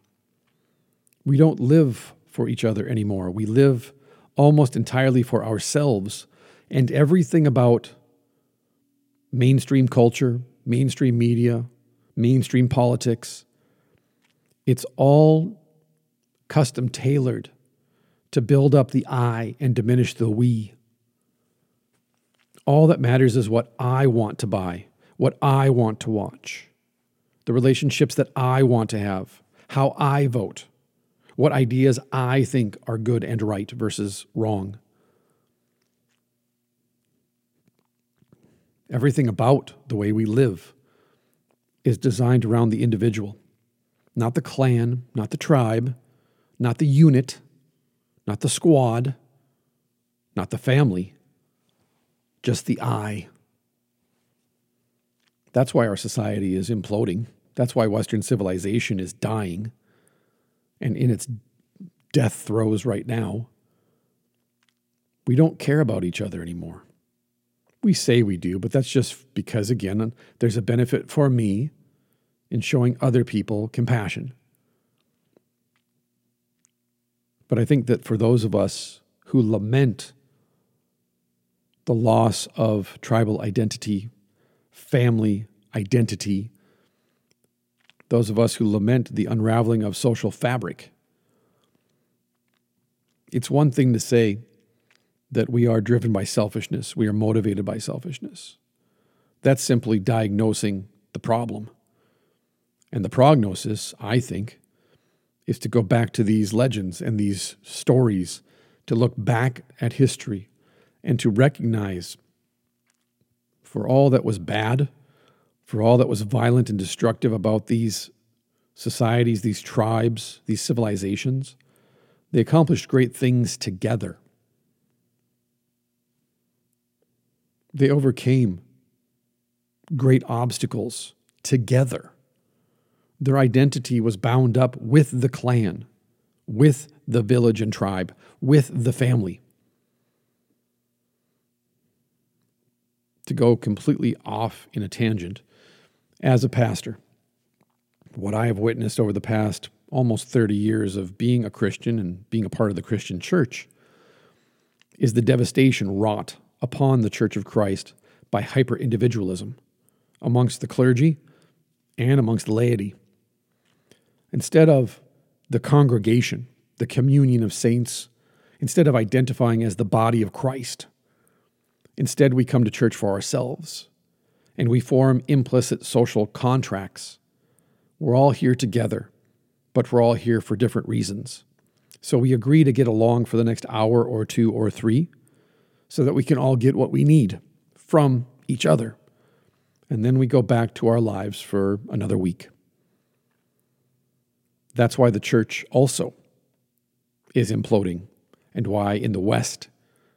We don't live for each other anymore. We live almost entirely for ourselves. And everything about mainstream culture, mainstream media, mainstream politics, it's all custom tailored to build up the I and diminish the we. All that matters is what I want to buy, what I want to watch, the relationships that I want to have, how I vote, what ideas I think are good and right versus wrong. Everything about the way we live is designed around the individual, not the clan, not the tribe, not the unit, not the squad, not the family, just the I. That's why our society is imploding. That's why Western civilization is dying and in its death throes right now. We don't care about each other anymore. We say we do, but that's just because, again, there's a benefit for me in showing other people compassion. But I think that for those of us who lament the loss of tribal identity, family identity, those of us who lament the unraveling of social fabric, it's one thing to say that we are driven by selfishness, we are motivated by selfishness. That's simply diagnosing the problem. And the prognosis, I think, is to go back to these legends and these stories, to look back at history and to recognize for all that was bad, for all that was violent and destructive about these societies, these tribes, these civilizations, they accomplished great things together. They overcame great obstacles together. Their identity was bound up with the clan, with the village and tribe, with the family. To go completely off in a tangent, as a pastor, what I have witnessed over the past almost 30 years of being a Christian and being a part of the Christian church is the devastation wrought upon the Church of Christ by hyper individualism amongst the clergy and amongst the laity. Instead of the congregation, the communion of saints, instead of identifying as the body of Christ, instead we come to church for ourselves and we form implicit social contracts. We're all here together, but we're all here for different reasons. So we agree to get along for the next hour or two or three so that we can all get what we need from each other. And then we go back to our lives for another week. That's why the church also is imploding, and why in the West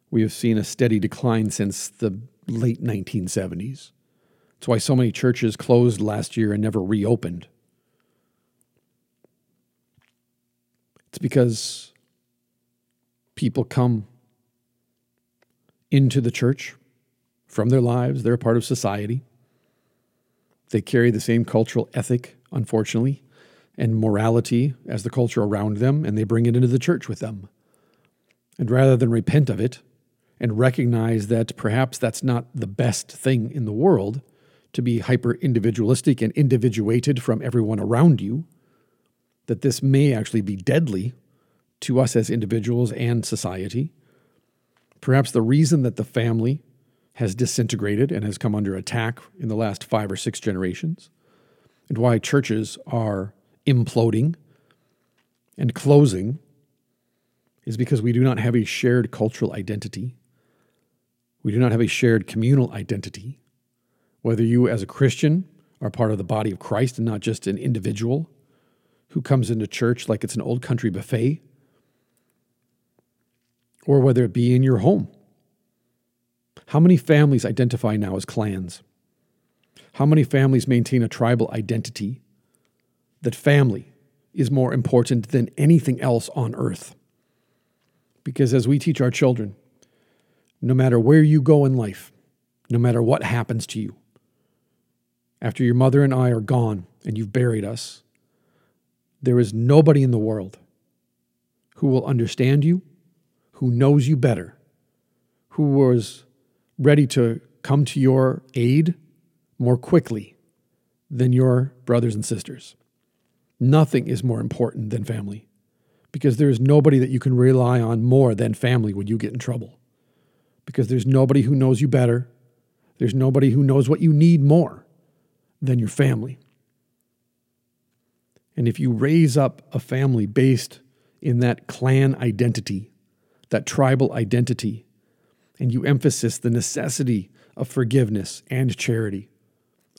we have seen a steady decline since the late 1970s. It's why so many churches closed last year and never reopened. It's because people come into the church from their lives. They're a part of society. They carry the same cultural ethic, unfortunately, and morality as the culture around them, and they bring it into the church with them. And rather than repent of it and recognize that perhaps that's not the best thing in the world to be hyper individualistic and individuated from everyone around you, that this may actually be deadly to us as individuals and society. Perhaps the reason that the family has disintegrated and has come under attack in the last five or six generations, and why churches are imploding and closing is because we do not have a shared cultural identity. We do not have a shared communal identity. Whether you, as a Christian, are part of the body of Christ and not just an individual who comes into church like it's an old country buffet, or whether it be in your home. How many families identify now as clans? How many families maintain a tribal identity that family is more important than anything else on earth? Because as we teach our children, no matter where you go in life, no matter what happens to you, after your mother and I are gone and you've buried us, there is nobody in the world who will understand you, who knows you better, who was ready to come to your aid more quickly than your brothers and sisters. Nothing is more important than family because there is nobody that you can rely on more than family when you get in trouble. Because there's nobody who knows you better. There's nobody who knows what you need more than your family. And if you raise up a family based in that clan identity, that tribal identity, and you emphasize the necessity of forgiveness and charity,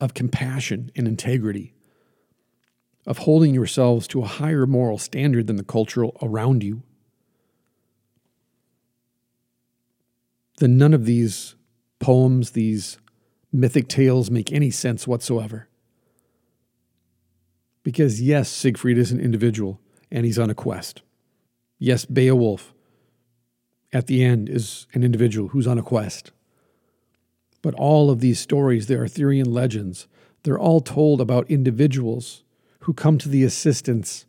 of compassion and integrity, of holding yourselves to a higher moral standard than the cultural around you, then none of these poems, these mythic tales make any sense whatsoever. Because, yes, Siegfried is an individual and he's on a quest. Yes, Beowulf at the end is an individual who's on a quest. But all of these stories, the Arthurian legends, they're all told about individuals who come to the assistance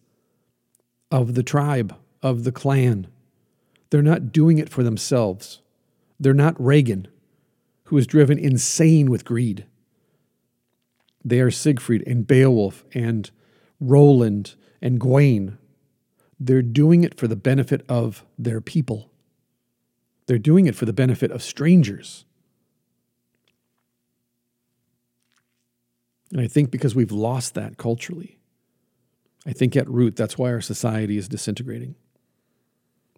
of the tribe, of the clan. They're not doing it for themselves. They're not Regin, who is driven insane with greed. They are Siegfried and Beowulf and Roland and Gawain. They're doing it for the benefit of their people. They're doing it for the benefit of strangers. And I think because we've lost that culturally, I think at root, that's why our society is disintegrating.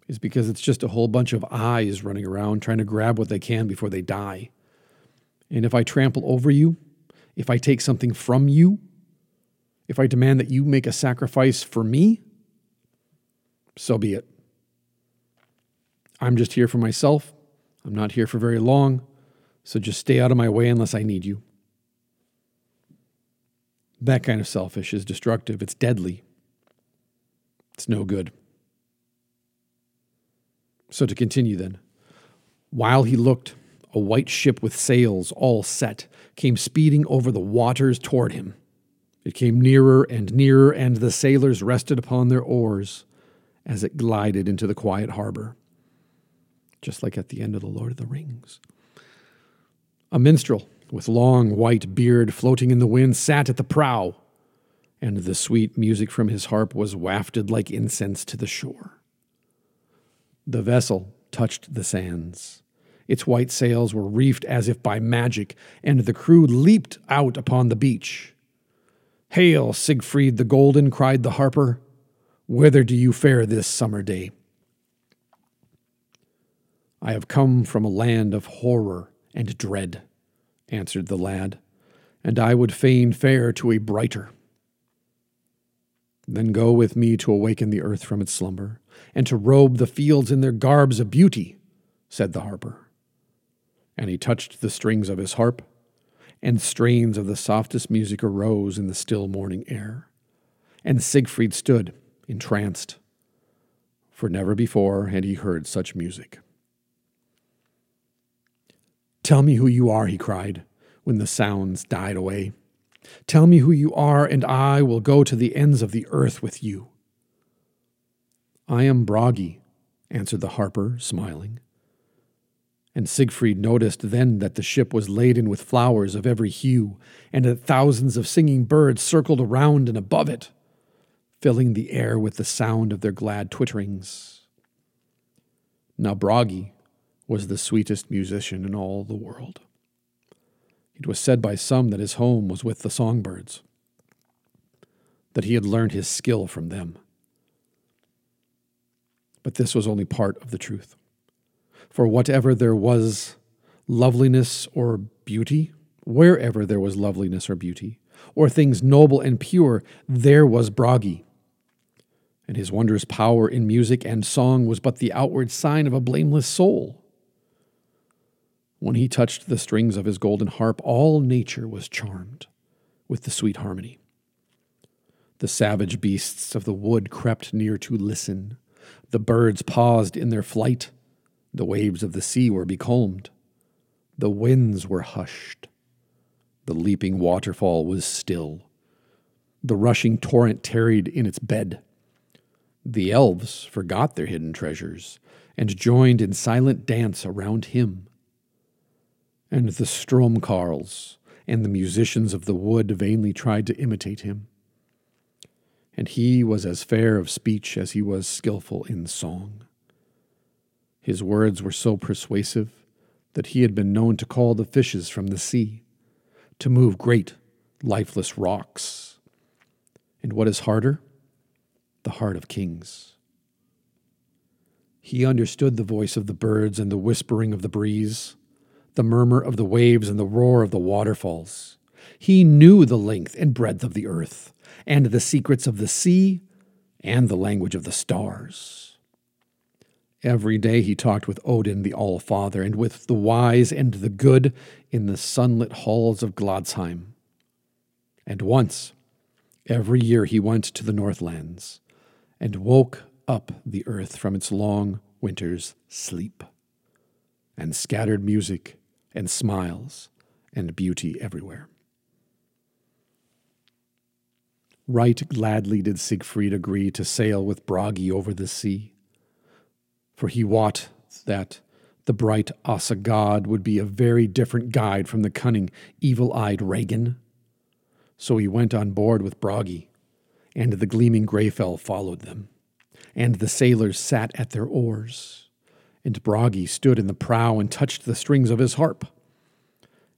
Is because it's just a whole bunch of eyes running around trying to grab what they can before they die. And if I trample over you, if I take something from you, if I demand that you make a sacrifice for me, so be it. I'm just here for myself. I'm not here for very long. So just stay out of my way unless I need you. That kind of selfish is destructive. It's deadly. It's no good. So to continue then, while he looked, a white ship with sails all set came speeding over the waters toward him. It came nearer and nearer, and the sailors rested upon their oars as it glided into the quiet harbor, just like at the end of The Lord of the Rings. A minstrel with long white beard floating in the wind, sat at the prow, and the sweet music from his harp was wafted like incense to the shore. The vessel touched the sands. Its white sails were reefed as if by magic, and the crew leaped out upon the beach. Hail, Siegfried the Golden, cried the harper. Whither do you fare this summer day? I have come from a land of horror and dread answered the lad, and I would fain fare to a brighter. Then go with me to awaken the earth from its slumber, and to robe the fields in their garbs of beauty, said the harper. And he touched the strings of his harp, and strains of the softest music arose in the still morning air. And Siegfried stood entranced, for never before had he heard such music. Tell me who you are, he cried, when the sounds died away. Tell me who you are, and I will go to the ends of the earth with you. I am Bragi, answered the harper, smiling. And Siegfried noticed then that the ship was laden with flowers of every hue, and that thousands of singing birds circled around and above it, filling the air with the sound of their glad twitterings. Now Bragi was the sweetest musician in all the world. It was said by some that his home was with the songbirds, that he had learned his skill from them. But this was only part of the truth. For whatever there was loveliness or beauty, wherever there was loveliness or beauty, or things noble and pure, there was Bragi. And his wondrous power in music and song was but the outward sign of a blameless soul. When he touched the strings of his golden harp, all nature was charmed with the sweet harmony. The savage beasts of the wood crept near to listen. The birds paused in their flight. The waves of the sea were becalmed. The winds were hushed. The leaping waterfall was still. The rushing torrent tarried in its bed. The elves forgot their hidden treasures and joined in silent dance around him and the Stromkarls and the musicians of the wood vainly tried to imitate him. And he was as fair of speech as he was skilful in song. His words were so persuasive that he had been known to call the fishes from the sea, to move great, lifeless rocks. And what is harder? The heart of kings. He understood the voice of the birds and the whispering of the breeze the murmur of the waves and the roar of the waterfalls. He knew the length and breadth of the earth, and the secrets of the sea, and the language of the stars. Every day he talked with Odin the All Father, and with the wise and the good in the sunlit halls of Gladsheim. And once, every year, he went to the Northlands and woke up the earth from its long winter's sleep, and scattered music and smiles and beauty everywhere. Right gladly did Siegfried agree to sail with Bragi over the sea, for he wot that the bright Asa god would be a very different guide from the cunning, evil eyed Regin. So he went on board with Bragi, and the gleaming Greyfell followed them, and the sailors sat at their oars and Bragi stood in the prow and touched the strings of his harp.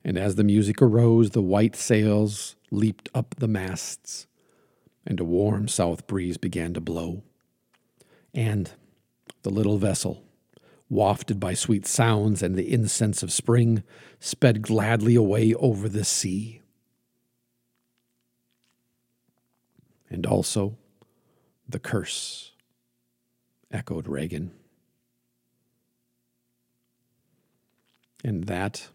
And as the music arose, the white sails leaped up the masts, and a warm south breeze began to blow. And the little vessel, wafted by sweet sounds and the incense of spring, sped gladly away over the sea. And also the curse, echoed Regin. And that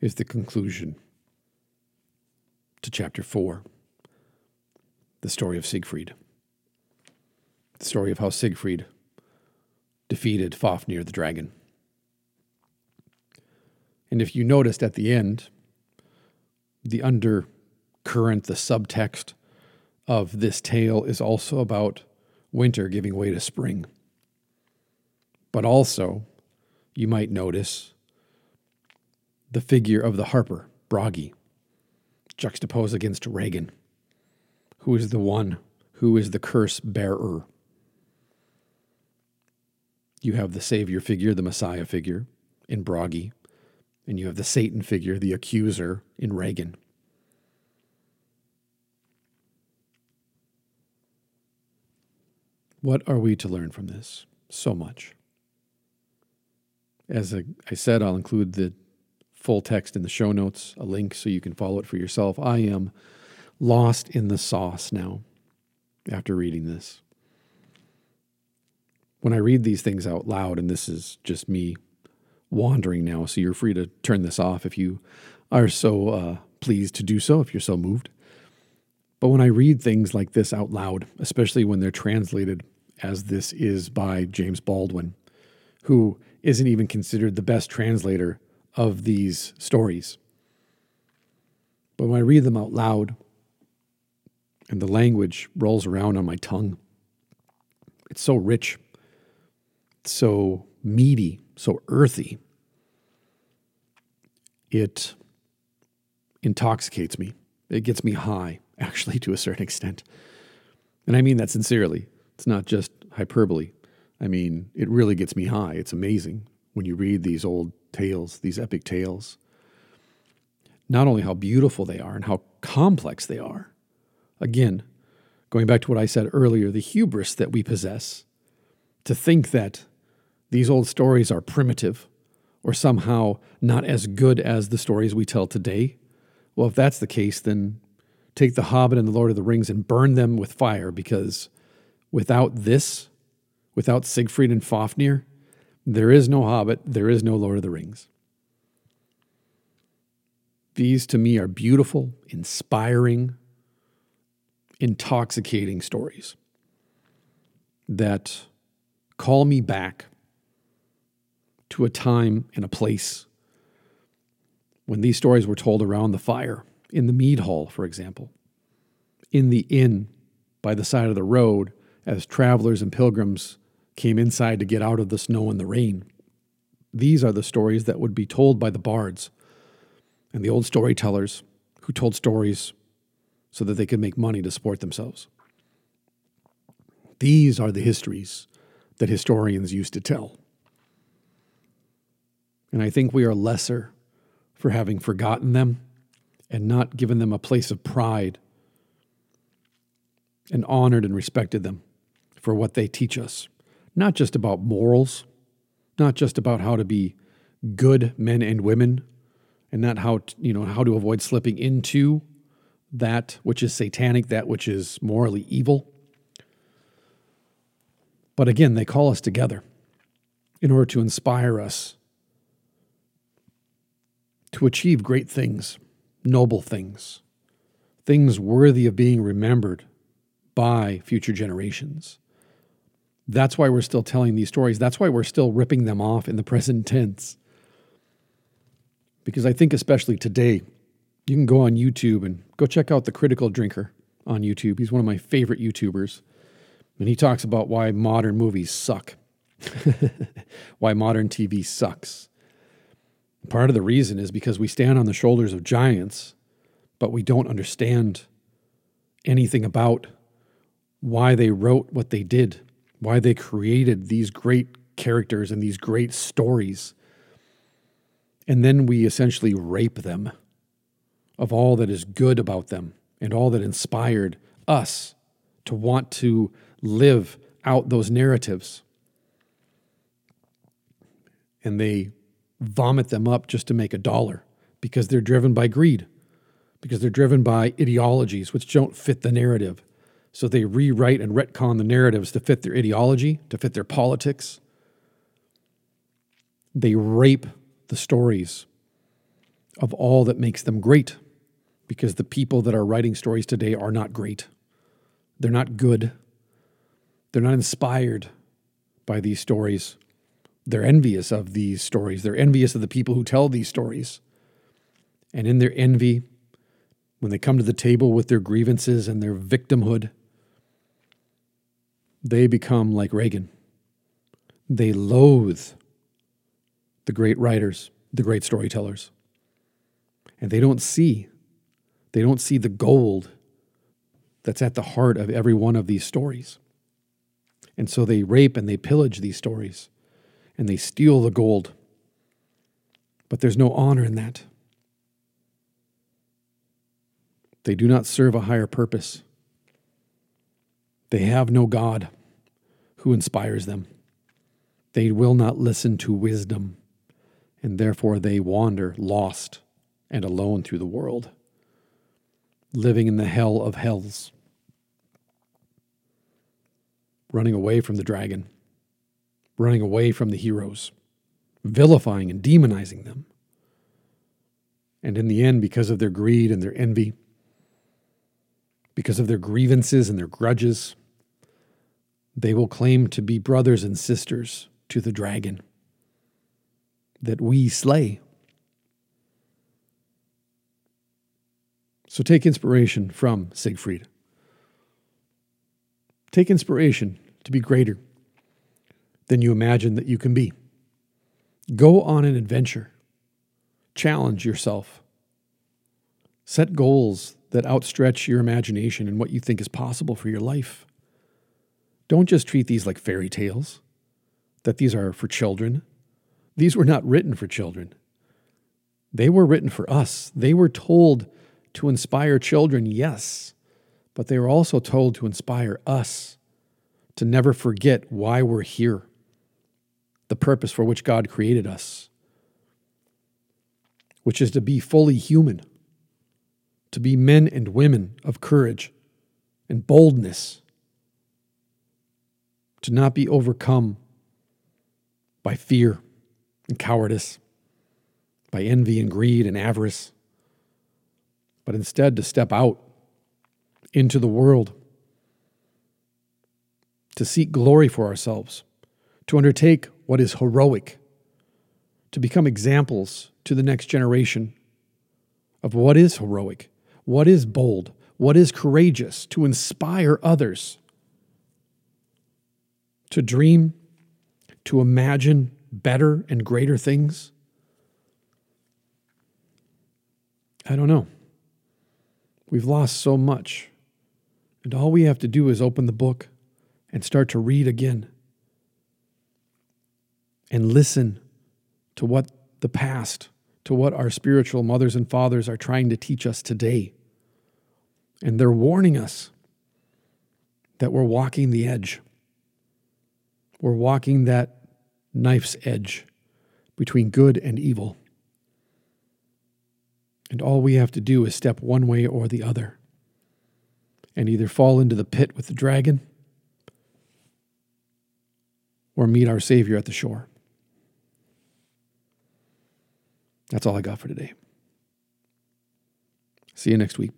is the conclusion to chapter 4 the story of Siegfried. The story of how Siegfried defeated Fafnir the dragon. And if you noticed at the end, the undercurrent, the subtext of this tale is also about winter giving way to spring. But also, you might notice the figure of the harper, Bragi, juxtaposed against Regin, who is the one who is the curse bearer. You have the Savior figure, the Messiah figure in Bragi, and you have the Satan figure, the accuser in Regin. What are we to learn from this? So much. As I said, I'll include the full text in the show notes, a link so you can follow it for yourself. I am lost in the sauce now after reading this. When I read these things out loud, and this is just me wandering now, so you're free to turn this off if you are so uh, pleased to do so, if you're so moved. But when I read things like this out loud, especially when they're translated as this is by James Baldwin, who isn't even considered the best translator of these stories. But when I read them out loud and the language rolls around on my tongue, it's so rich, so meaty, so earthy. It intoxicates me. It gets me high, actually, to a certain extent. And I mean that sincerely. It's not just hyperbole. I mean, it really gets me high. It's amazing when you read these old tales, these epic tales. Not only how beautiful they are and how complex they are. Again, going back to what I said earlier, the hubris that we possess to think that these old stories are primitive or somehow not as good as the stories we tell today. Well, if that's the case, then take The Hobbit and The Lord of the Rings and burn them with fire because without this, without Siegfried and Fafnir, there is no Hobbit, there is no Lord of the Rings. These to me are beautiful, inspiring, intoxicating stories that call me back to a time and a place when these stories were told around the fire, in the mead hall, for example, in the inn by the side of the road as travelers and pilgrims came inside to get out of the snow and the rain. These are the stories that would be told by the bards and the old storytellers who told stories so that they could make money to support themselves. These are the histories that historians used to tell. And I think we are lesser for having forgotten them and not given them a place of pride and honored and respected them for what they teach us. Not just about morals, not just about how to be good men and women, and not how to, you know how to avoid slipping into that which is satanic, that which is morally evil. But again, they call us together in order to inspire us to achieve great things, noble things, things worthy of being remembered by future generations. That's why we're still telling these stories. That's why we're still ripping them off in the present tense. Because I think, especially today, you can go on YouTube and go check out The Critical Drinker on YouTube. He's one of my favorite YouTubers. And he talks about why modern movies suck, why modern TV sucks. Part of the reason is because we stand on the shoulders of giants, but we don't understand anything about why they wrote what they did, why they created these great characters and these great stories. And then we essentially rape them of all that is good about them and all that inspired us to want to live out those narratives. And they vomit them up just to make a dollar because they're driven by greed, because they're driven by ideologies which don't fit the narrative. So they rewrite and retcon the narratives to fit their ideology, to fit their politics. They rape the stories of all that makes them great because the people that are writing stories today are not great. They're not good. They're not inspired by these stories. They're envious of these stories. They're envious of the people who tell these stories. And in their envy, when they come to the table with their grievances and their victimhood, they become like Regin. They loathe the great writers, the great storytellers. And they don't see, they don't see the gold that's at the heart of every one of these stories. And so they rape and they pillage these stories and they steal the gold. But there's no honor in that. They do not serve a higher purpose. They have no God who inspires them. They will not listen to wisdom, and therefore they wander lost and alone through the world, living in the hell of hells, running away from the dragon running away from the heroes, vilifying and demonizing them. And in the end, because of their greed and their envy, because of their grievances and their grudges, they will claim to be brothers and sisters to the dragon that we slay. So take inspiration from Siegfried. Take inspiration to be greater than you imagine that you can be. Go on an adventure. Challenge yourself. Set goals that outstretch your imagination and what you think is possible for your life. Don't just treat these like fairy tales, that these are for children. These were not written for children. They were written for us. They were told to inspire children, yes, but they were also told to inspire us to never forget why we're here, the purpose for which God created us, which is to be fully human, to be men and women of courage and boldness, to not be overcome by fear and cowardice, by envy and greed and avarice, but instead to step out into the world to seek glory for ourselves, to undertake what is heroic, to become examples to the next generation of what is heroic, what is bold, what is courageous, to inspire others, to dream, to imagine better and greater things. I don't know. We've lost so much. And all we have to do is open the book and start to read again and listen to what the past, to what our spiritual mothers and fathers are trying to teach us today. And they're warning us that we're walking the edge. We're walking that knife's edge between good and evil. And all we have to do is step one way or the other and either fall into the pit with the dragon or meet our Savior at the shore. That's all I got for today. See you next week,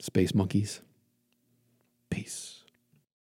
Space Monkeys. Peace.